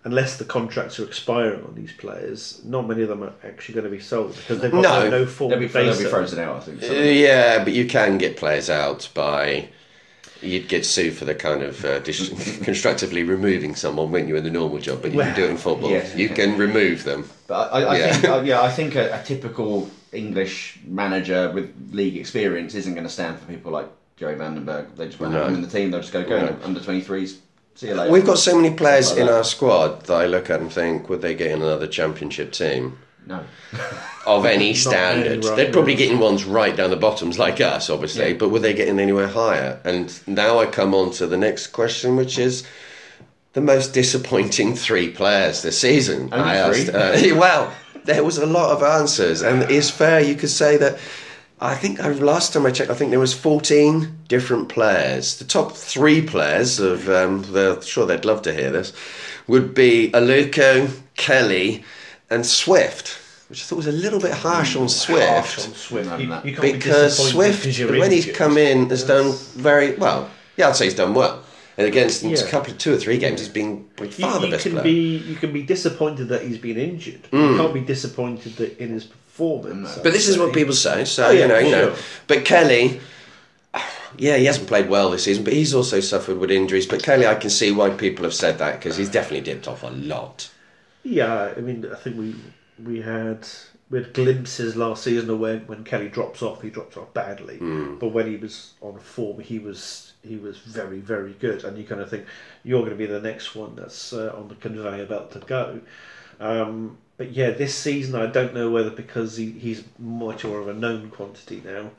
unless the contracts are expiring on these players, not many of them are actually going to be sold because they've got No. no, no form They'll be, they'll be frozen out. I think. Uh, yeah, but you can get players out by. You'd get sued for the kind of uh, dis- [LAUGHS] constructively removing someone, when you're in the normal job? But you can do it in football. Yes. You can remove them. But I, I Yeah. think, uh, [LAUGHS] yeah, I think a, a typical English manager with league experience isn't going to stand for people like Joey Vandenberg. They just won't have No. them in the team. They'll just go go No. under twenty threes. See you later. We've got so many players Like in that. our squad that I look at and think, would they get in another championship team? no. [LAUGHS] of any standard. really right, They're probably yeah. getting ones right down the bottoms, like us, obviously. Yeah. But were they getting anywhere higher? And now I come on to the next question, which is the most disappointing three players this season. Only I three? asked. Uh, [LAUGHS] well, there was a lot of answers, and it's fair. You could say that. I think I, last time I checked, I think there was 14 different players. The top three players of, um, the, sure they'd love to hear this, would be Aluko, Kelly, and Swift, which I thought was a little bit harsh on Swift. Harsh on Swift. You- you can't be because disappointed Swift, 'cause when he's come in, has done very well. Yeah, I'd say he's done well. And against Yeah. a couple of two or three games, he's been by You, far the you best can player. Mm. be you can be disappointed that he's been injured. You can't be disappointed that in his performance. But this is what people say. So Oh, yeah, you know, you know. But Kelly, yeah, he hasn't played well this season, but he's also suffered with injuries. But Kelly, I can see why people have said that because he's definitely dipped off a lot. Yeah, I mean, I think we we had we had glimpses last season of when when Kelly drops off, he drops off badly. Hmm. But when he was on form, he was he was very very good, and you kind of think you're going to be the next one that's uh, on the conveyor belt to go. Um, but yeah, this season I don't know whether because he, he's much more of a known quantity now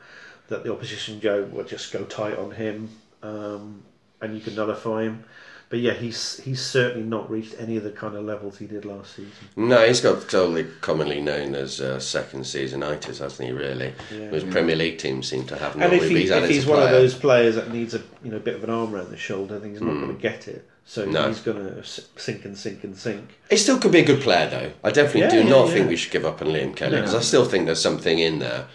that the opposition Joe will just go tight on him um, and you can nullify him. But yeah, he's he's certainly not reached any of the kind of levels he did last season. No, he's got totally commonly known as uh, second seasonitis, hasn't he? Really, Yeah. Whereas Premier League teams seem to have. And if, he, he's if he's one of those players that needs a you know bit of an arm around the shoulder, then he's not going to get it. So. No. he's going to sink and sink and sink. He still could be a good player, though. I definitely Yeah, do yeah, not yeah. think we should give up on Liam Kelly No. because I still think there's something in there.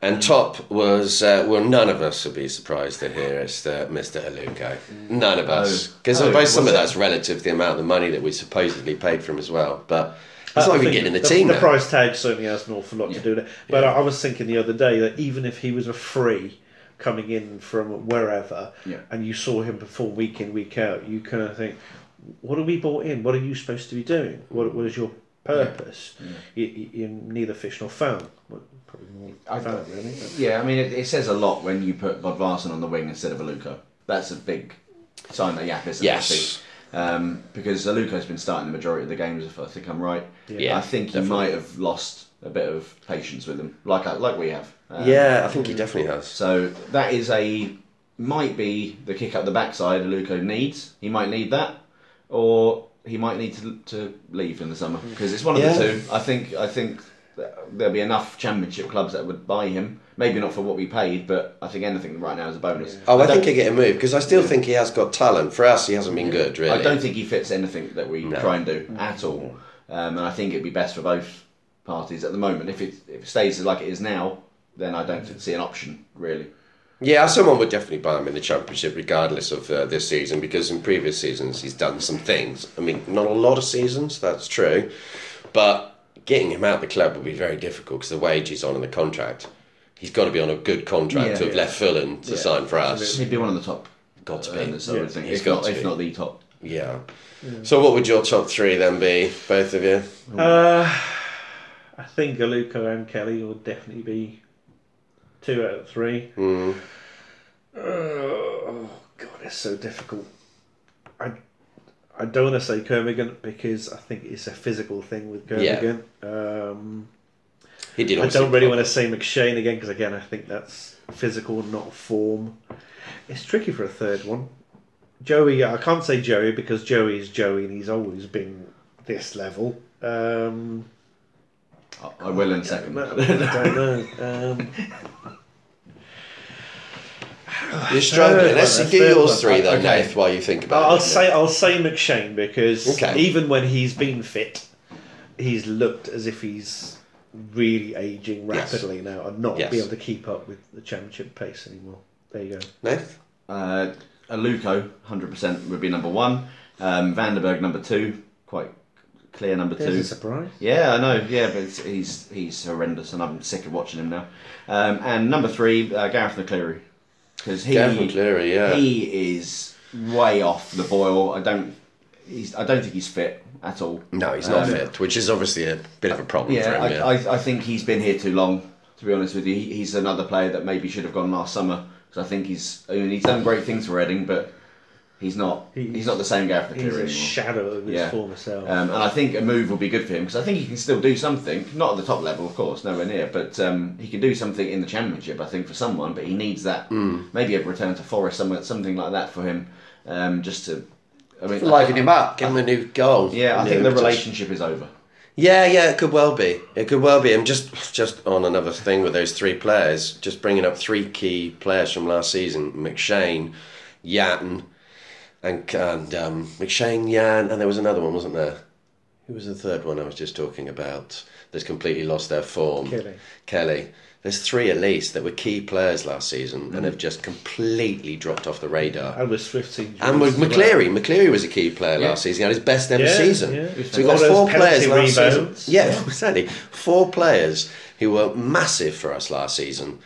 And top was uh, well, none of us would be surprised to hear it's uh, Mr. Aluko. None of us, because Oh, I suppose some was of it? that's relative to the amount of money that we supposedly paid for him as well. But I it's not even think getting in the, the team The now. price tag certainly has an awful lot Yeah. to do with it. But I I was thinking the other day that even if he was a free coming in from wherever, Yeah. and you saw him perform week in week out, you kind of think, what are we bought in? What are you supposed to be doing? What what is your purpose? You, you, you're neither fish nor fowl. Well, probably more I- fowl, really. but- Yeah, I mean, it, it says a lot when you put Bob Bodvarsson on the wing instead of Aluko. That's a big sign that Jaap isn't Yes. Um, because Aluko's been starting the majority of the games, if I think I'm right. Yeah, I think he definitely. might have lost a bit of patience with him, like I- like we have. Um, Yeah, I think he definitely has. So that is a might be the kick up the backside Aluko needs. He might need that, or he might need to to leave in the summer because it's one of Yeah. the two. I think I think there'll be enough championship clubs that would buy him. Maybe not for what we paid, but I think anything right now is a bonus. Oh, I, don't- think he'll get a move because I still think he has got talent. For us, he hasn't been good, really. I don't think he fits anything that we No. try and do at all, um, and I think it'd be best for both parties at the moment. If it if it stays like it is now, then I don't see an option really. Yeah, someone would definitely buy him in the championship, regardless of uh, this season, because in previous seasons he's done some things. I mean, not a lot of seasons, that's true, but getting him out of the club would be very difficult because the wage he's on in the contract. He's got to be on a good contract Yeah. to have left Fulham to Yeah, sign for us. He'd be one of the top Got to be. earners, I would think. He's If got not, to if be. not the top. Yeah. So, what would your top three then be, both of you? Uh, I think Aluko and Kelly would definitely be two out of three. Mm. Oh God, it's so difficult. I I don't want to say Kermorgant because I think it's a physical thing with Yeah. Kermorgant. Um, He did. I don't really want to say McShane again because again I think that's physical, not form. It's tricky for a third one. Joey, I can't say Joey because Joey is Joey and he's always been this level. Um, I, I will in a second. I don't know. Um, [LAUGHS] [SIGHS] You're struggling. Third Let's one, do yours one. three then, Okay. Nath, while you think about I'll it. say I'll say McShane because Okay. even when he's been fit, he's looked as if he's really aging Yes. rapidly now and not Yes. be able to keep up with the championship pace anymore. There you go. Nath? Uh, Aluko, 100% would be number one. Um, Vandenberg, number two. Quite clear number There's two. a surprise. Yeah, I know. Yeah, but it's, he's he's horrendous, and I'm sick of watching him now. Um, and number three, uh, Garath McCleary, because he Garath McCleary, yeah. he is way off the boil. I don't he's I don't think he's fit at all. No, he's not Um, fit, which is obviously a bit of a problem for Yeah, him. Yeah. I, I, I think he's been here too long. To be honest with you, he, he's another player that maybe should have gone last summer. Because I think he's I mean, he's done great things for Reading, but he's not he's, He's- not the same Garath McCleary He's a anymore. shadow of his Yeah. former self. Um, and I think a move will be good for him because I think he can still do something. Not at the top level, of course, nowhere near, but um, he can do something in the championship. I think for someone, but he needs that. Hmm. Maybe a return to Forest, somewhere, something like that for him, um, just to. I mean, Liven him up, give him a new goal. Yeah, I think the relationship is over. Yeah, yeah, it could well be. It could well be. I'm just just on another thing with those three players, just bringing up three key players from last season: McShane, Yann, and and um, McShane, Yann, and there was another one, wasn't there? Who was the third one I was just talking about? That's completely lost their form. Kelly. Kelly. There's three at least that were key players last season and have just completely dropped off the radar. And with Swift's. And with as well. McCleary, McCleary was a key player Yeah. last season. He had his best ever Yeah, season. yeah. So we've got four players last season. Yeah, Yeah. [LAUGHS] exactly. Four players who were massive for us last season,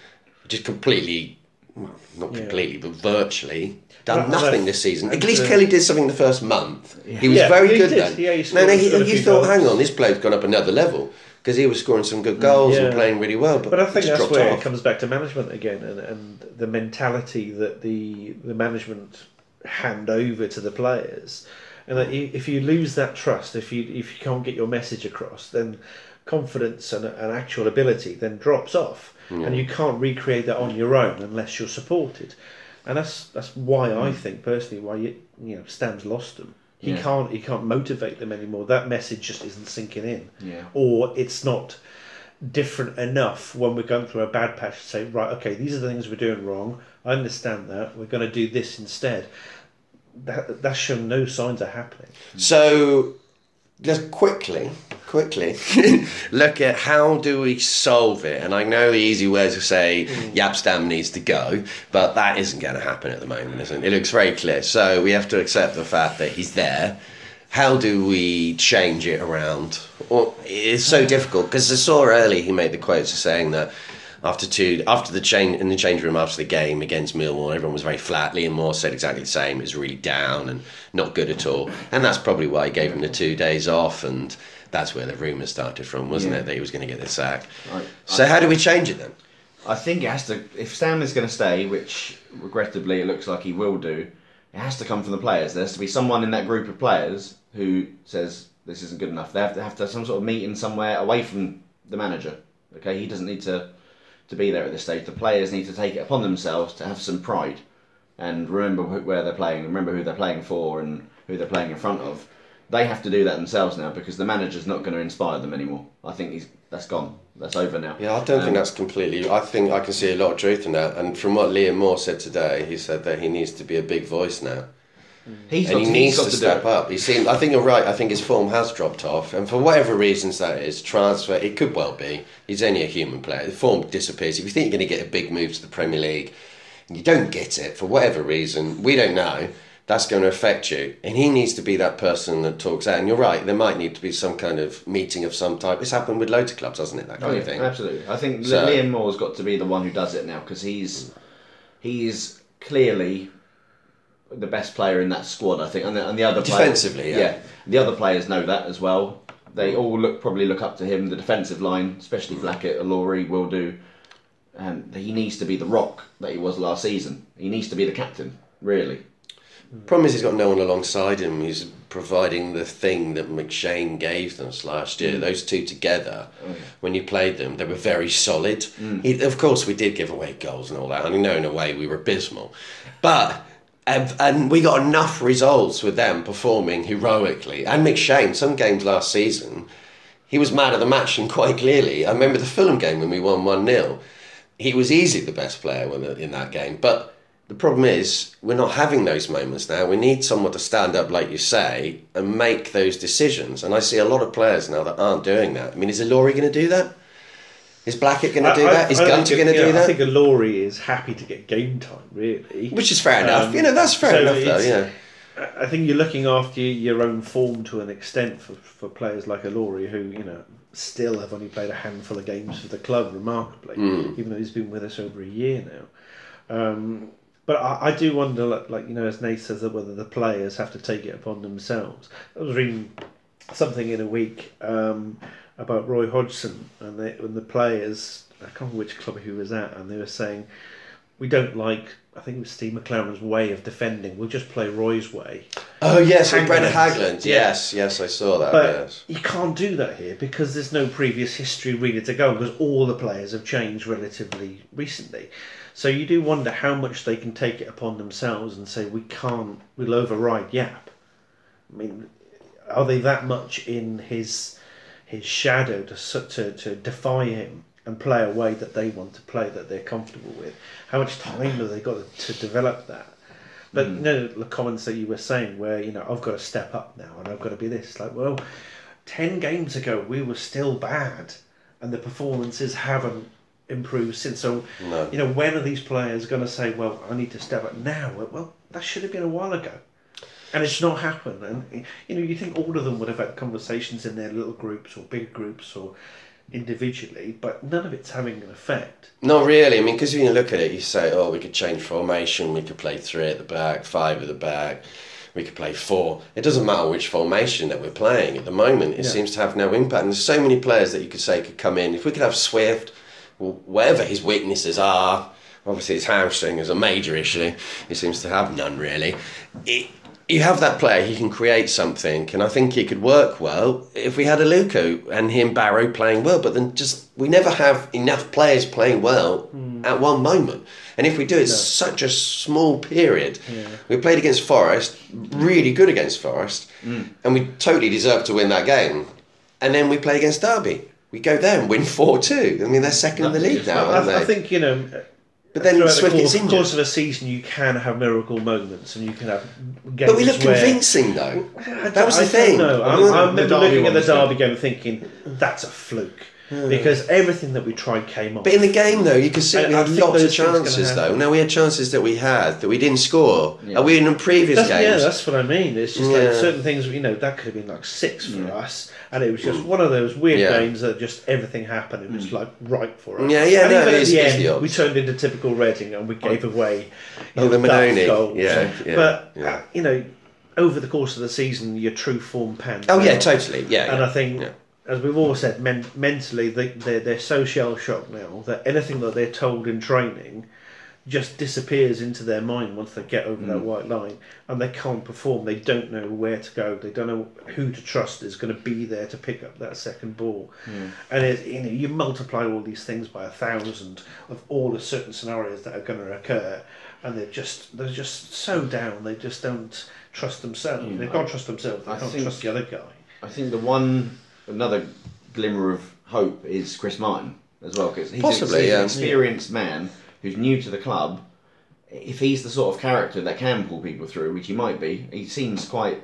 just completely, well, not Yeah. completely, but virtually done Well, nothing this season. At least uh, Kelly did something the first month. He was Yeah, very he good did. then. Yeah, he no, no, he, you thought, goals. hang on, this bloke's gone up another level because he was scoring some good goals and playing really well. But, But I think that's where off. it comes back to management again, and, and the mentality that the the management hand over to the players, and that you, if you lose that trust, if you if you can't get your message across, then confidence and, and actual ability then drops off, and you can't recreate that on your own unless you're supported, and that's that's why I think personally why you you know Stam's lost them. He Yeah. can't he can't motivate them anymore. That message just isn't sinking in Yeah. or it's not different enough when we're going through a bad patch to say, right, okay, these are the things we're doing wrong. I understand that. We're going to do this instead. That, that's shown no signs of happening. So let's quickly, quickly [LAUGHS] look at how do we solve it. And I know the easy way to say mm. Jaap Stam needs to go, but that isn't going to happen at the moment, isn't it? It looks very clear. So we have to accept the fact that he's there. How do we change it around? Well, it's so uh. difficult because I saw early he made the quotes of saying that after two after the change in the change room after the game against Millwall, everyone was very flat. Liam Moore said exactly the same. It was really down and not good at all, and that's probably why he gave him the two days off, and that's where the rumours started from, wasn't Yeah. it? That he was going to get the sack. Right. So how do we change it then? I think it has to. If Stanley's going to stay, which regrettably it looks like he will do, it has to come from the players. There has to be someone in that group of players who says this isn't good enough. They have to have to have some sort of meeting somewhere away from the manager. Okay, he doesn't need to to be there at this stage. The players need to take it upon themselves to have some pride and remember wh- where they're playing, remember who they're playing for, and who they're playing in front of. They have to do that themselves now because the manager's not going to inspire them anymore. I think he's that's gone. That's over now. Yeah, I don't Um, think that's completely. I think I can see a lot of truth in that. And from what Liam Moore said today, he said that he needs to be a big voice now. He's and he needs to, to, step up. He seemed. I think you're right. I think his form has dropped off, and for whatever reasons that is, transfer. It could well be. He's only a human player. The form disappears. If you think you're going to get a big move to the Premier League, and you don't get it for whatever reason, we don't know. That's going to affect you, and he needs to be that person that talks out. And you're right. There might need to be some kind of meeting of some type. It's happened with loads of clubs, hasn't it? That kind Oh, of thing. absolutely. I think So- Liam Moore's got to be the one who does it now because he's he's clearly the best player in that squad. I think, and the, and the other players- Defensively, yeah. the other players know that as well. They all look probably look up to him. The defensive line, especially Blackett, Ilori, will do. And he needs to be the rock that he was last season. He needs to be the captain, really. Problem is, he's got no one alongside him. He's providing the thing that McShane gave them last year. Mm. Those two together, oh, when you played them, they were very solid. Mm. He, of course, we did give away goals and all that. I mean, no, in a way, we were abysmal. But. And, we got enough results with them performing heroically. And McShane, some games last season, he was mad at the match and quite clearly. I remember the Fulham game when we won 1 0. He was easily the best player in that game. But the problem is, we're not having those moments now. We need someone to stand up, like you say, and make those decisions. And I see a lot of players now that aren't doing that. I mean, is Ilori going to do that? Is Blackett going to do I- that? Is I Gunter going to do know, that? I think Ilori is happy to get game time, really. Which is fair enough. Um, you know, that's fair so enough, though. Yeah. I think you're looking after your own form to an extent for, for players like Ilori, who you know still have only played a handful of games for the club, remarkably, Hmm. even though he's been with us over a year now. Um, but I, I do wonder, like, like you know, as Nate says, that whether the players have to take it upon themselves. I was reading something in a week um, about Roy Hodgson and, they, and the players. I can't remember which club he was at, and they were saying we don't like. I think it was Steve McClaren's way of defending. We'll just play Roy's way. Oh, yes, with. Brede Hangeland. Yes, yes, I saw that. But yes. you can't do that here because there's no previous history really to go because all the players have changed relatively recently. So you do wonder how much they can take it upon themselves and say we can't, we'll override Jaap. I mean, are they that much in his his shadow to, to to defy him and play a way that they want to play that they're comfortable with. How much time have they got to develop that? But hmm. you know the comments that you were saying, where you know I've got to step up now and I've got to be this. Like, well, ten games ago we were still bad, and the performances haven't improved since. So, No. you know, when are these players going to say, "Well, I need to step up now"? Well, that should have been a while ago, and it's not happened. And you know, you think all of them would have had conversations in their little groups or big groups or individually, but none of it's having an effect. Not really. I mean, because when you look at it, you say, oh, we could change formation. We could play three at the back, five at the back. We could play four. It doesn't matter which formation that we're playing at the moment. It Yeah. seems to have no impact. And there's so many players that you could say could come in. If we could have Swift, well, whatever his weaknesses are, obviously his hamstring is a major issue. He seems to have none really. It, you have that player, he can create something, and I think he could work well if we had Aluko and him Barrow playing well. But then just we never have enough players playing well hmm. at one moment. And if we do, it's such a small period. We played against Forest, really good against Forest, hmm. and we totally deserved to win that game. And then we play against Derby. We go there and win 4 2. I mean, they're second in the league now, aren't I, I think you know. But then throughout Swift the gets course, injured. course of a season, you can have miracle moments, and you can have games But we look where convincing, though. I That was the I thing. Don't. I, Well, I remember looking at the. Derby game and thinking that's a fluke because everything that we tried came off. But in the game, though, you could see I- we I had lots of those things gonna chances, though. happen. No, we had chances that we had that we didn't score. Yeah. Are we in the previous That's, yeah, that's what I mean. It's just like certain things, you know, that could have been like six for us, and it was just one of those weird Yeah. games that just everything happened. It was like right for us. Yeah, yeah, And no, even it at the it's end, the we turned into typical Reading and we gave away. Oh, you the know, Mannone. goals. Yeah, yeah, but yeah. uh, you know, over the course of the season, your true form pans. oh, yeah, totally. Yeah. And yeah. I think, Yeah. As we've all said, men- mentally they, they're, they're so shell shocked now that anything that they're told in training just disappears into their mind once they get over that mm. white line and they can't perform. They don't know where to go. They don't know who to trust is going to be there to pick up that second ball. Mm. And it, you know, you multiply all these things by a thousand of all the certain scenarios that are going to occur, and they're just they're just so down. They just don't trust themselves. Mm. they can't trust themselves. They I can't think- trust the other guy. I think the one another glimmer of hope is Chris Martin as well because he's, Possibly, he's yeah. an experienced man who's new to the club. If he's the sort of character that can pull people through, which he might be, he seems quite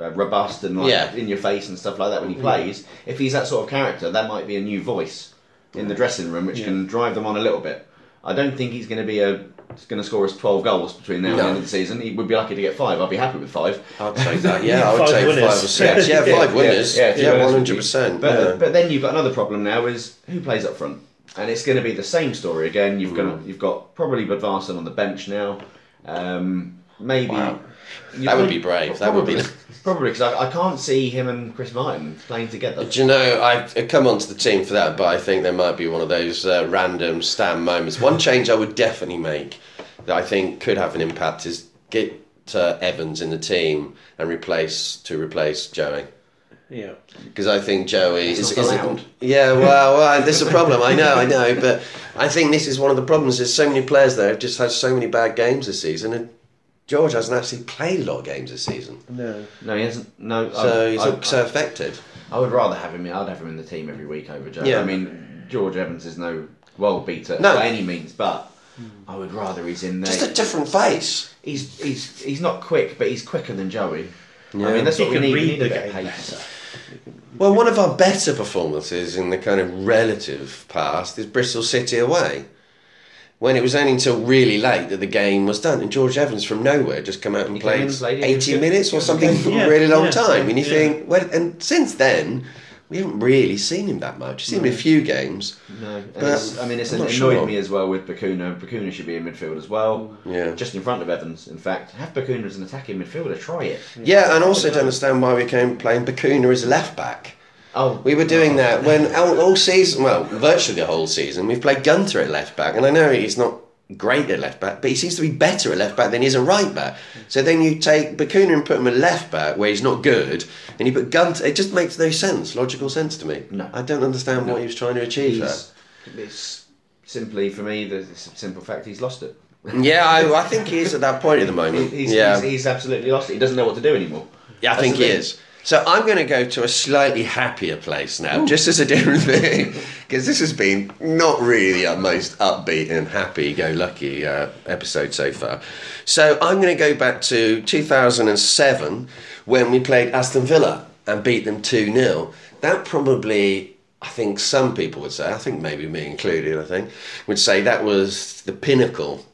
uh, robust and like Yeah. in your face and stuff like that when he plays. If he's that sort of character, that might be a new voice in the dressing room, which Yeah. can drive them on a little bit. I don't think he's going to be a going to score us 12 goals between now and the end of the season. He would be lucky to get five. I'd be happy with five. I'd take that. [LAUGHS] Yeah, I would Five take winners. five or six. [LAUGHS] Yeah, Yeah, five winners. yeah, Yeah, to be honest one with you. hundred percent. But but then you've got another problem now is who plays up front, and it's going to be the same story again. You've got you've got probably Bodvarsson on the bench now. Um, maybe Wow. You That would be brave. That would be- probably- probably because I, I can't see him and Chris Martin playing together. Do you know, I I come onto the team for that, but I think there might be one of those uh, random Stam moments. One change I would definitely make that I think could have an impact is get uh, Evans in the team and replace to replace Joey. Yeah. Because I think Joey It's is, not is yeah. [LAUGHS] Well, well, there's a problem. I know, I know, but I think this is one of the problems. There's so many players there who've just had so many bad games this season, and George hasn't actually played a lot of games this season, No. No, he hasn't. No, so I, he's I, so affected. I would rather have him. I'd have him in the team every week over Joe. Yeah. I mean, George Evans is no world beater No. by any means, but I would rather he's in there. Just a different face. he's he's he's not quick, but he's quicker than Joey. Yeah. I mean, that's He what we need. We read need the a bit of game pace. better. Well, one of our better performances in the kind of relative past is Bristol City away. When it was only until really late that the game was done, and George Evans from nowhere just come out and He played played, yeah, he was eighty good. minutes or something for Yeah, a really long yeah, time, and you yeah. think, well, and since then we haven't really seen him that much. You've seen him a few games, No, But I mean, it's I'm annoyed sure. me as well with Bacuna. Bacuna should be in midfield as well, mm. yeah. just in front of Evans. In fact, have Bacuna as an attacking midfielder. Try it. Yeah, and also don't understand why we came playing Bacuna as a left back. Oh, We were doing that when all, all season, well, virtually the whole season, we've played Gunter at left back, and I know he's not great at left back, but he seems to be better at left back than he is at right back. So then you take Bacuna and put him at left back where he's not good, and you put Gunter. It just makes no sense, logical sense to me. No. I don't understand what he was trying to achieve there. He's, it's simply for me. The simple fact he's lost it. Yeah, I, I think he is at that point at the moment. He's, yeah, he's, he's absolutely lost it. He doesn't know what to do anymore. yeah, I that's think he is. So I'm going to go to a slightly happier place now, just as a different [LAUGHS] thing, because this has been not really our most upbeat and happy-go-lucky uh, episode so far. So I'm going to go back to 2007 when we played Aston Villa and beat them 2 0. That probably, I think some people would say, I think maybe me included, I think, would say that was the pinnacle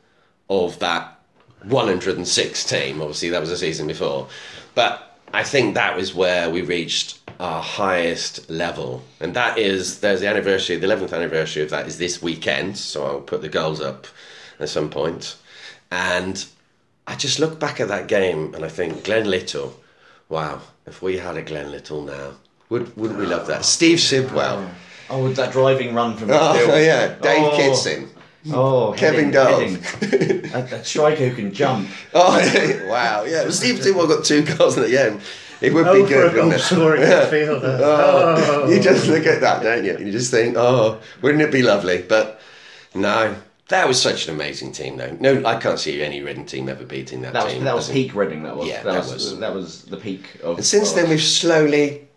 of that 106 team. Obviously, that was the season before. But I think that was where we reached our highest level. And that is, there's the anniversary, the 11th anniversary of that is this weekend. So I'll put the goals up at some point. And I just look back at that game and I think Glen Little, wow, if we had a Glen Little now, would, wouldn't we love that? Steve Sidwell. Oh, with that driving run from Oh, midfield. [LAUGHS] yeah, Dave Oh. Kitson. Oh, Kevin Doyle. that, that striker who can jump. [LAUGHS] Oh, wow, yeah. Well, Steve Sidwell got two goals in the end. It would Oh, be for a good, goal wouldn't it? scoring [LAUGHS] midfielder. Oh, Oh. You just look at that, don't you? You just think, oh, wouldn't it be lovely? But no, that was such an amazing team, though. No, I can't see any Reading team ever beating that, That was team. that was peak Reading. That was. Yeah, that, that was, was- that was the peak of. And since of- then, we've slowly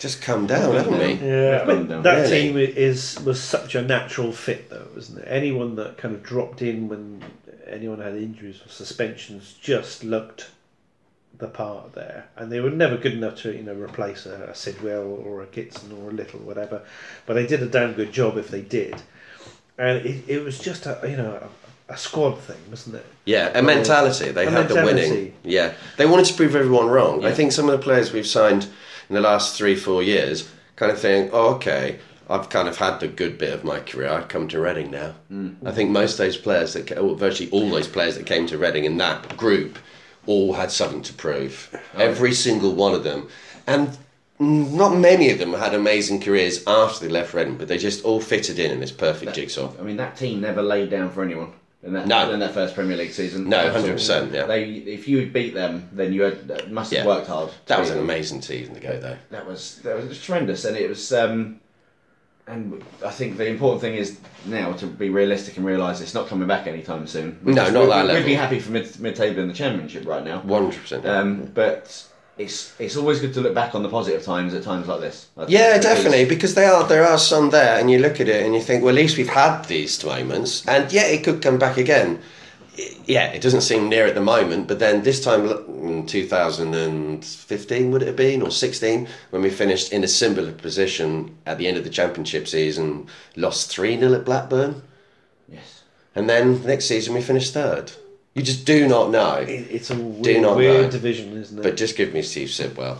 just come down, haven't we? Yeah, We've but down. that Really? team is was such a natural fit, though, isn't it? Anyone that kind of dropped in when anyone had injuries or suspensions just looked the part there, and they were never good enough to you know replace a, a Sidwell or a Kitson or a Little whatever, but they did a damn good job if they did, and it, it was just a you know a, a squad thing, wasn't it? Yeah, a mentality. They A had the winning. Yeah, they wanted to prove everyone wrong. I think some of the players we've signed in the last three, four years kind of think, oh, okay, I've kind of had the good bit of my career. I've come to Reading now. I think most of those players that, or virtually all those players that came to Reading in that group, all had something to prove. Every single one of them, and mm, not many of them had amazing careers after they left Reading, but they just all fitted in in this perfect jigsaw. I mean, that team never laid down for anyone. In that, No. in that first Premier League season. No, 100%, yeah. They, if you beat them, then you had, must have Yeah. worked hard. That was beat an them. amazing season to go though. That was that was tremendous, and it was. Um, and I think the important thing is now to be realistic and realise it's not coming back anytime soon. No, not We'd- that We'd level. be happy for mid mid table in the championship right now. One hundred percent. Um, but it's it's always good to look back on the positive times at times like this. Yeah, definitely, because they are there are some there, and you look at it and you think, well, at least we've had these moments, and yeah, it could come back again. I- Yeah, it doesn't seem near at the moment, but then this time in 2015 would it have been or 16 when we finished in a similar position at the end of the championship season, lost three 0 at Blackburn, Yes. and then next season we finished third. You just do not know. It's a Do weird, not weird know. division, isn't it? But just give me Steve Sidwell,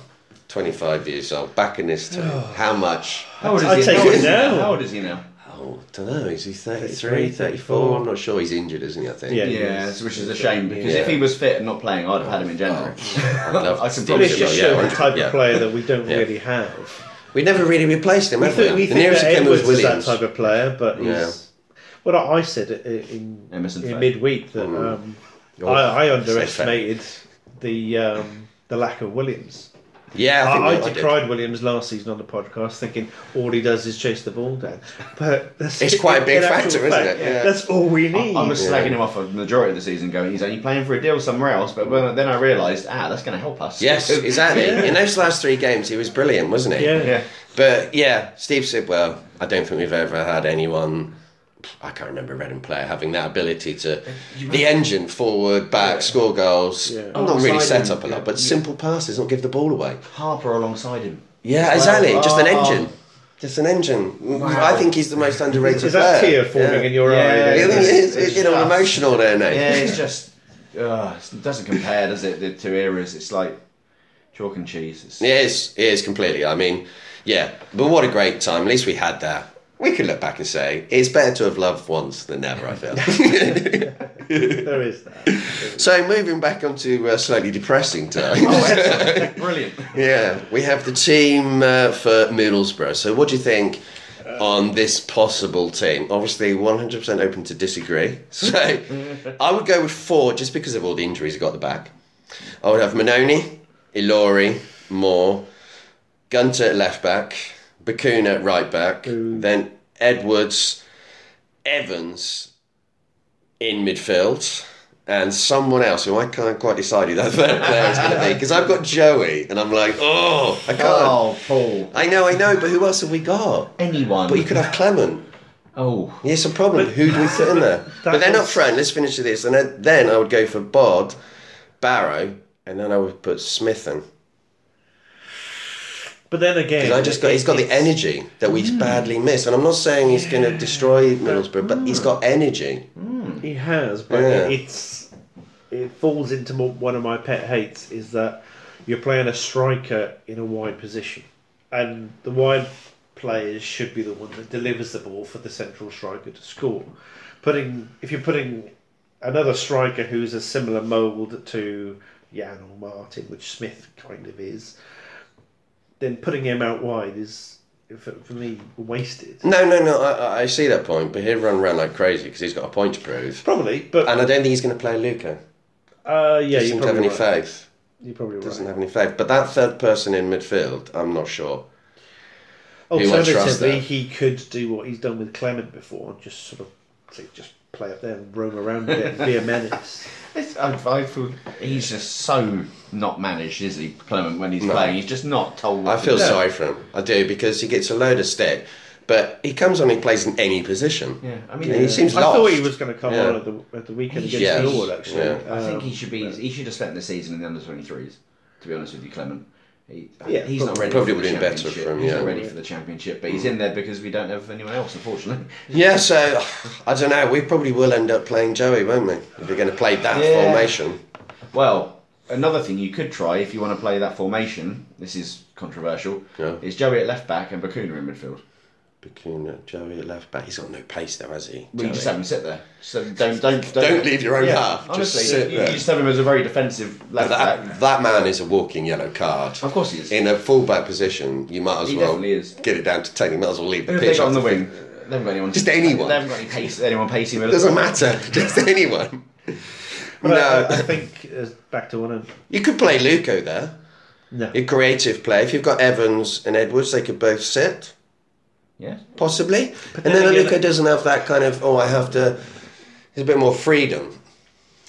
25 years old, back in this team. Oh. How much? How old is I'd take how, old he now. how old is he now? Oh, don't know. Is he 33, 33, 34? I'm not sure. He's injured, isn't he? I think. Yeah. Yeah, which is a shame because Yeah. if he was fit and not playing, I'd have had him in January. [LAUGHS] I'd love I can see But promise just yeah, the type of player that we don't Yeah. really have. We never really replaced him, We, have we? think, we the nearest that who was that type of player, but he's. Yeah. Well, I said it in, Emerson in midweek that Mm. um, Oh, I, I underestimated the um, the lack of Williams. Yeah, I think I, I we- I did. decried Williams last season on the podcast, thinking all he does is chase the ball down. But that's, It's quite a big in actual factor, isn't it? Yeah. That's all we I, need. I was Yeah. slagging him off for the majority of the season, going, he's only playing for a deal somewhere else. But when, then I realised, ah, that's going to help us. Yes, [LAUGHS] exactly. In those last three games, he was brilliant, wasn't he? yeah. yeah. But yeah, Steve Sidwell, I don't think we've ever had anyone. I can't remember a Reading player having that ability to the engine forward, back, score goals. Yeah. I'm not really set up a lot, yeah. but simple passes, not give the ball away. Harper alongside him. Yeah, Well, exactly. Just an oh. engine. Just an engine. Wow. I think he's the most underrated Is that player. tear forming yeah. in your Yeah, eye? I there? think it's, It's you know, just- emotional there, Nate. Yeah, it's [LAUGHS] just uh, it doesn't compare, does it? The two eras. It's like chalk and cheese. It's, It is. It is completely. I mean, yeah. But what a great time. At least we had that. We could look back and say it's better to have loved once than never. I feel. [LAUGHS] There is that. so moving back onto uh, slightly depressing times. Oh, [LAUGHS] brilliant. yeah, we have the team uh, for Middlesbrough. So what do you think? On this possible team, obviously 100% open to disagree. [LAUGHS] So I would go with four just because of all the injuries I got at the back. I would have Mannone, Ilori, Moore, Gunter at left back, Bacuna at right back, mm. then Edwards, Evans in midfield, and someone else who I can't quite decide who that [LAUGHS] third player is going to be because I've got Joey, and I'm like, oh, I can't. Oh, Paul. I know, I know, but who else have we got? Anyone. But you could have Clement. Oh. Yes, a problem. Who do we put in there? [LAUGHS] But then up was- front, let's finish with this, and then, then I would go for Bod, Barrow, and then I would put Smith in. But then again, I just got he's got the energy that we hmm. badly miss, and I'm not saying he's going to destroy Middlesbrough, but he's got energy. Hmm. He has, but Yeah. it's it falls into one of my pet hates is that you're playing a striker in a wide position, and the wide players should be the one that delivers the ball for the central striker to score. Putting if you're putting another striker who's a similar mould to Yann or Martin, which Smith kind of is, then putting him out wide is for, for me wasted. No, no, no. I, I- see that point, but he'll run around like crazy because he's got a point to prove, Probably, but and I don't think he's going to play Luca. uh, yeah, He Doesn't have any right. faith. You're probably right. Doesn't have any faith. But that third person in midfield, I'm not sure. Who I trust Alternatively, he could do what he's done with Clement before, and just sort of say, just play up there and roam around a bit and be a menace. [LAUGHS] It's, I, I feel he's just so not managed, is he, Clement, when he's No. playing? He's just not told. I what to feel do. sorry for him. I do because he gets a load of stick, but he comes on and plays in any position. Yeah, I mean, Yeah, he seems I lost. thought he was going to come Yeah. on at the at the weekend He against should- Millwall. Actually, yeah. I think Um, he should be. He should have spent the season in the under twenty threes. To be honest with you, Clement. He, uh, Yeah, he's not ready probably for the would have been better for him, He's yeah. not ready for the championship, but he's in there because we don't have anyone else, unfortunately. [LAUGHS] Yeah, so I don't know. We probably will end up playing Joey, won't we? If you're going to play that Yeah. formation. Well, another thing you could try if you want to play that formation. This is controversial. Yeah. Is Joey at left back and Bacuna in midfield? Bacuna, Joey at left back. He's got no pace though, has he? Well, you just have him sit there. So don't don't Don't leave your own yeah, half. Just Honestly, sit you, there. you just have him as a very defensive left back. that, that man is a walking yellow card. Of course he is. In a fullback position, you might as He well definitely is. get it down to ten. You might as well leave the Who have they pitch on the off wing? They haven't got anyone. Just anyone. They haven't got any pace. Anyone pacey middle. Doesn't matter. [LAUGHS] Just anyone. but no, I, I think uh, back to one of you could play Luco there. no. A creative play. If you've got Evans and Edwards, they could both sit. Yeah. possibly. and then then again- Luca doesn't have that kind of oh I have to. There's a bit more freedom.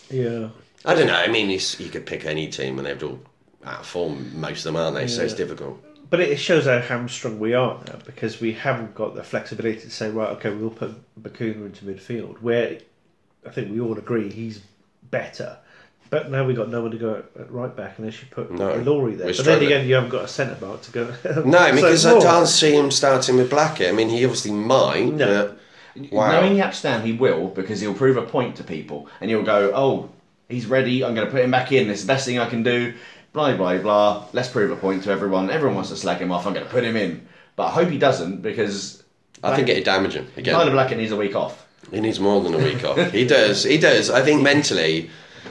Yeah, I don't know. I mean, he's, you could pick any team and they're all out of form. Most of them aren't they? So it's difficult. but it shows how hamstrung we are now because we haven't got the flexibility to say right, okay, we'll put Bacuna into midfield where I think we all agree he's better. But now we've got no one to go at, at right back unless you put No, Laurie there. we're But then again, you haven't got a centre back to go. [LAUGHS] No, because So, I no. can't see him starting with Blackett. I mean, he obviously might. No. But wow. Knowing Jaap Stam, he will because he'll prove a point to people, and he'll go, "Oh, he's ready. I'm going to put him back in. It's the best thing I can do." Blah blah blah. Let's prove a point to everyone. Everyone wants to slag him off. I'm going to put him in, but I hope he doesn't because I think it'd damage him again. Tyler Blackett needs a week off. He needs more than a week off. He [LAUGHS] does. He does. I think mentally,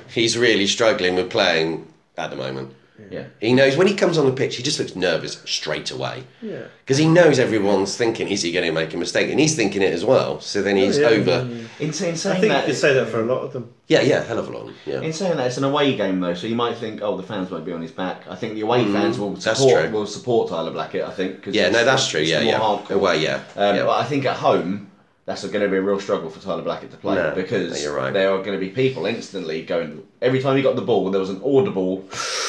he's really struggling with playing at the moment. Yeah. He knows when he comes on the pitch, he just looks nervous straight away. Yeah. Because he knows everyone's thinking, is he going to make a mistake? And he's thinking it as well. So then he's Oh, yeah, over. yeah, In, in I saying think you that, could say that for a lot of them. Yeah, yeah, hell of a lot. Yeah. In saying that, it's an away game though, so you might think, oh, the fans won't be on his back. I think the away fans will Mm, that's support true. will support Tyler Blackett. I think. 'cause Yeah, no, that's true. Yeah, yeah. hardcore. Away, yeah. Um, yeah. But I think at home, that's going to be a real struggle for Tyler Blackett to play No, because no, you're right. there are going to be people instantly going. Every time he got the ball, there was an audible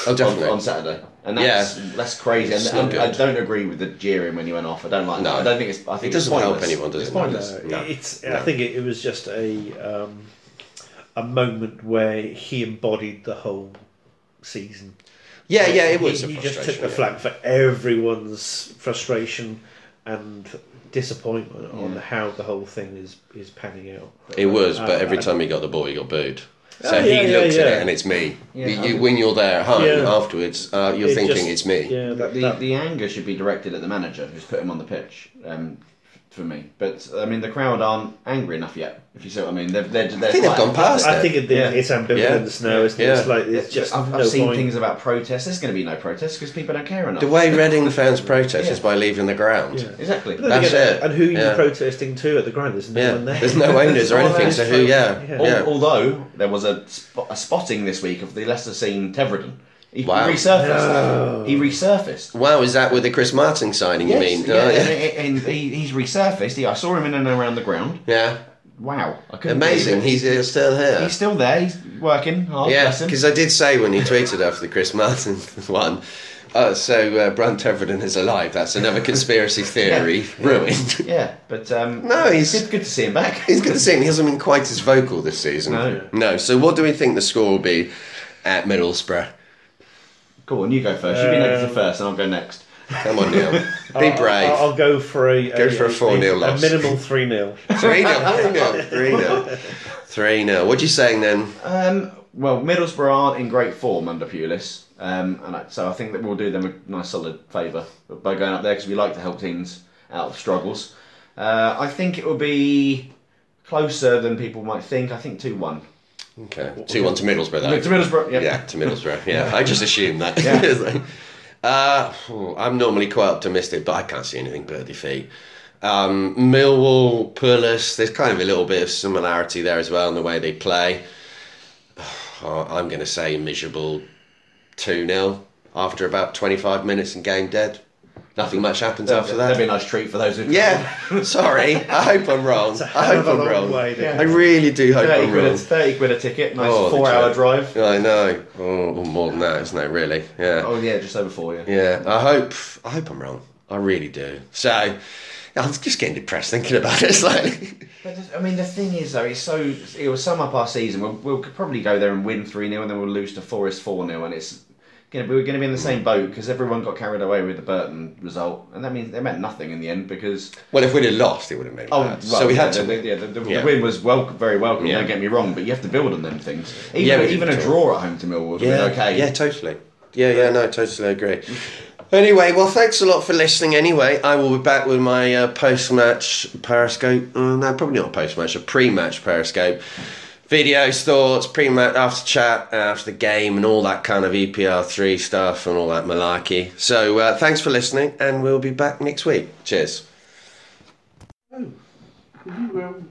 Oh, on, on Saturday, and that's that's crazy. It's And, and I don't agree with the jeering when he went off. I don't like. No. that. I don't think it's. I think It doesn't help anyone, does it's it? Pointless. No, No. it's. No. I think it, it was just a um, a moment where he embodied the whole season. yeah, yeah, it was. He, a he just took frustration, the yeah. flak for everyone's frustration and disappointment on Yeah. how the whole thing is is panning out. It was, but every I- time he got the ball, he got booed. So Oh, he yeah, yeah, looks at yeah. it and it's me. Yeah, you, you, when you're there at home Yeah. afterwards, uh, you're It thinking just- it's me. Yeah, that, the, that- the anger should be directed at the manager who's put him on the pitch. Um, for me, but I mean the crowd aren't angry enough yet. If you see what I mean, they're, they're, they're I think they've gone past I it. think it, Yeah. it's ambivalence now. Isn't it? Yeah. It's like it's just I've, no I've seen point. things about protests. There's going to be no protests because people don't care enough. The way Reading fans [LAUGHS] protest Yeah. is by leaving the ground. Yeah. exactly. That's again, it. And who are you Yeah. protesting to at the ground? There's no Yeah, one there. there's no [LAUGHS] owners or anything. So who? Yeah, Yeah. yeah. Al- Although there was a, spot, a spotting this week of the Leicester scene Teverden. He, Wow. resurfaced. No. He resurfaced. Wow, is that with the Chris Martin signing? Yes, you mean? yeah, Oh, and, and he, he's resurfaced. He, I saw him in and around the ground. yeah. wow, I couldn't Amazing, it. he's uh, still here. He's still there. He's working hard. Yeah, because I did say when he tweeted after the Chris Martin [LAUGHS] one, uh, so uh, Brunt Everton is alive. That's another conspiracy [LAUGHS] theory ruined. [LAUGHS] Yeah, but um, No, he's- good, good to see him back. He's good to see him. He hasn't been quite as vocal this season. No. No. So what do we think the score will be at Middlesbrough? Go on, you go first. You've been Um, first, and I'll go next. Come on, Neil. Be I'll- brave. I'll, I'll go for a Go for a 4-0 loss. A minimal three 0 Three nil. Three nil. Three nil. Three nil. What are you saying then? Um, well, Middlesbrough aren't in great form under Pulis, um, and I, so I think that we'll do them a nice solid favour by going up there because we like to help teams out of struggles. Uh, I think it will be closer than people might think. I think two one. Okay. Two one to Middlesbrough though. To Middlesbrough, yeah. Yeah, to Middlesbrough. Yeah, I just assumed that. Yeah. [LAUGHS] uh, oh, I'm normally quite optimistic, but I can't see anything but a defeat. Um, Millwall, Pulis, there's kind of a little bit of similarity there as well in the way they play. [SIGHS] Oh, I'm going to say miserable 2 0 after about 25 minutes and game dead. Nothing much happens after that. That'd be a nice treat for those who. Yeah, [LAUGHS] sorry. I hope I'm wrong. I hell of hope a I'm long wrong. way to I really do hope 30 I'm quid, a, wrong. 30 quid a ticket, nice Oh, the four hour drive. I know. Oh, more than that, isn't it? Really? Yeah. Oh, yeah, just over four, yeah. Yeah. I hope. I hope I'm wrong. I really do. So, I'm just getting depressed thinking about it [LAUGHS] slightly. But I mean, the thing is, though, it's so it will sum up our season. We'll, we'll probably go there and win three 0 and then we'll lose to Forest four 0 and it's we were going to be in the same boat because everyone got carried away with the Burton result, and that means they meant nothing in the end because well, if we'd have lost, it would have made. oh, well, so we yeah, had to. The, yeah, the, the, Yeah. the win was wel- very welcome. Yeah. Don't get me wrong, but you have to build on them things. Even Yeah, even a draw. at home to Millwall would yeah. okay. Yeah, totally. Yeah, yeah, no, totally agree. Anyway, well, thanks a lot for listening. Anyway, I will be back with my uh, post-match Periscope. Uh, no, probably not a post-match, a pre-match Periscope. Videos, thoughts, pre-match, after chat, after the game, and all that kind of EPR3 stuff and all that malarkey. So, uh, thanks for listening, and we'll be back next week. Cheers. You, um,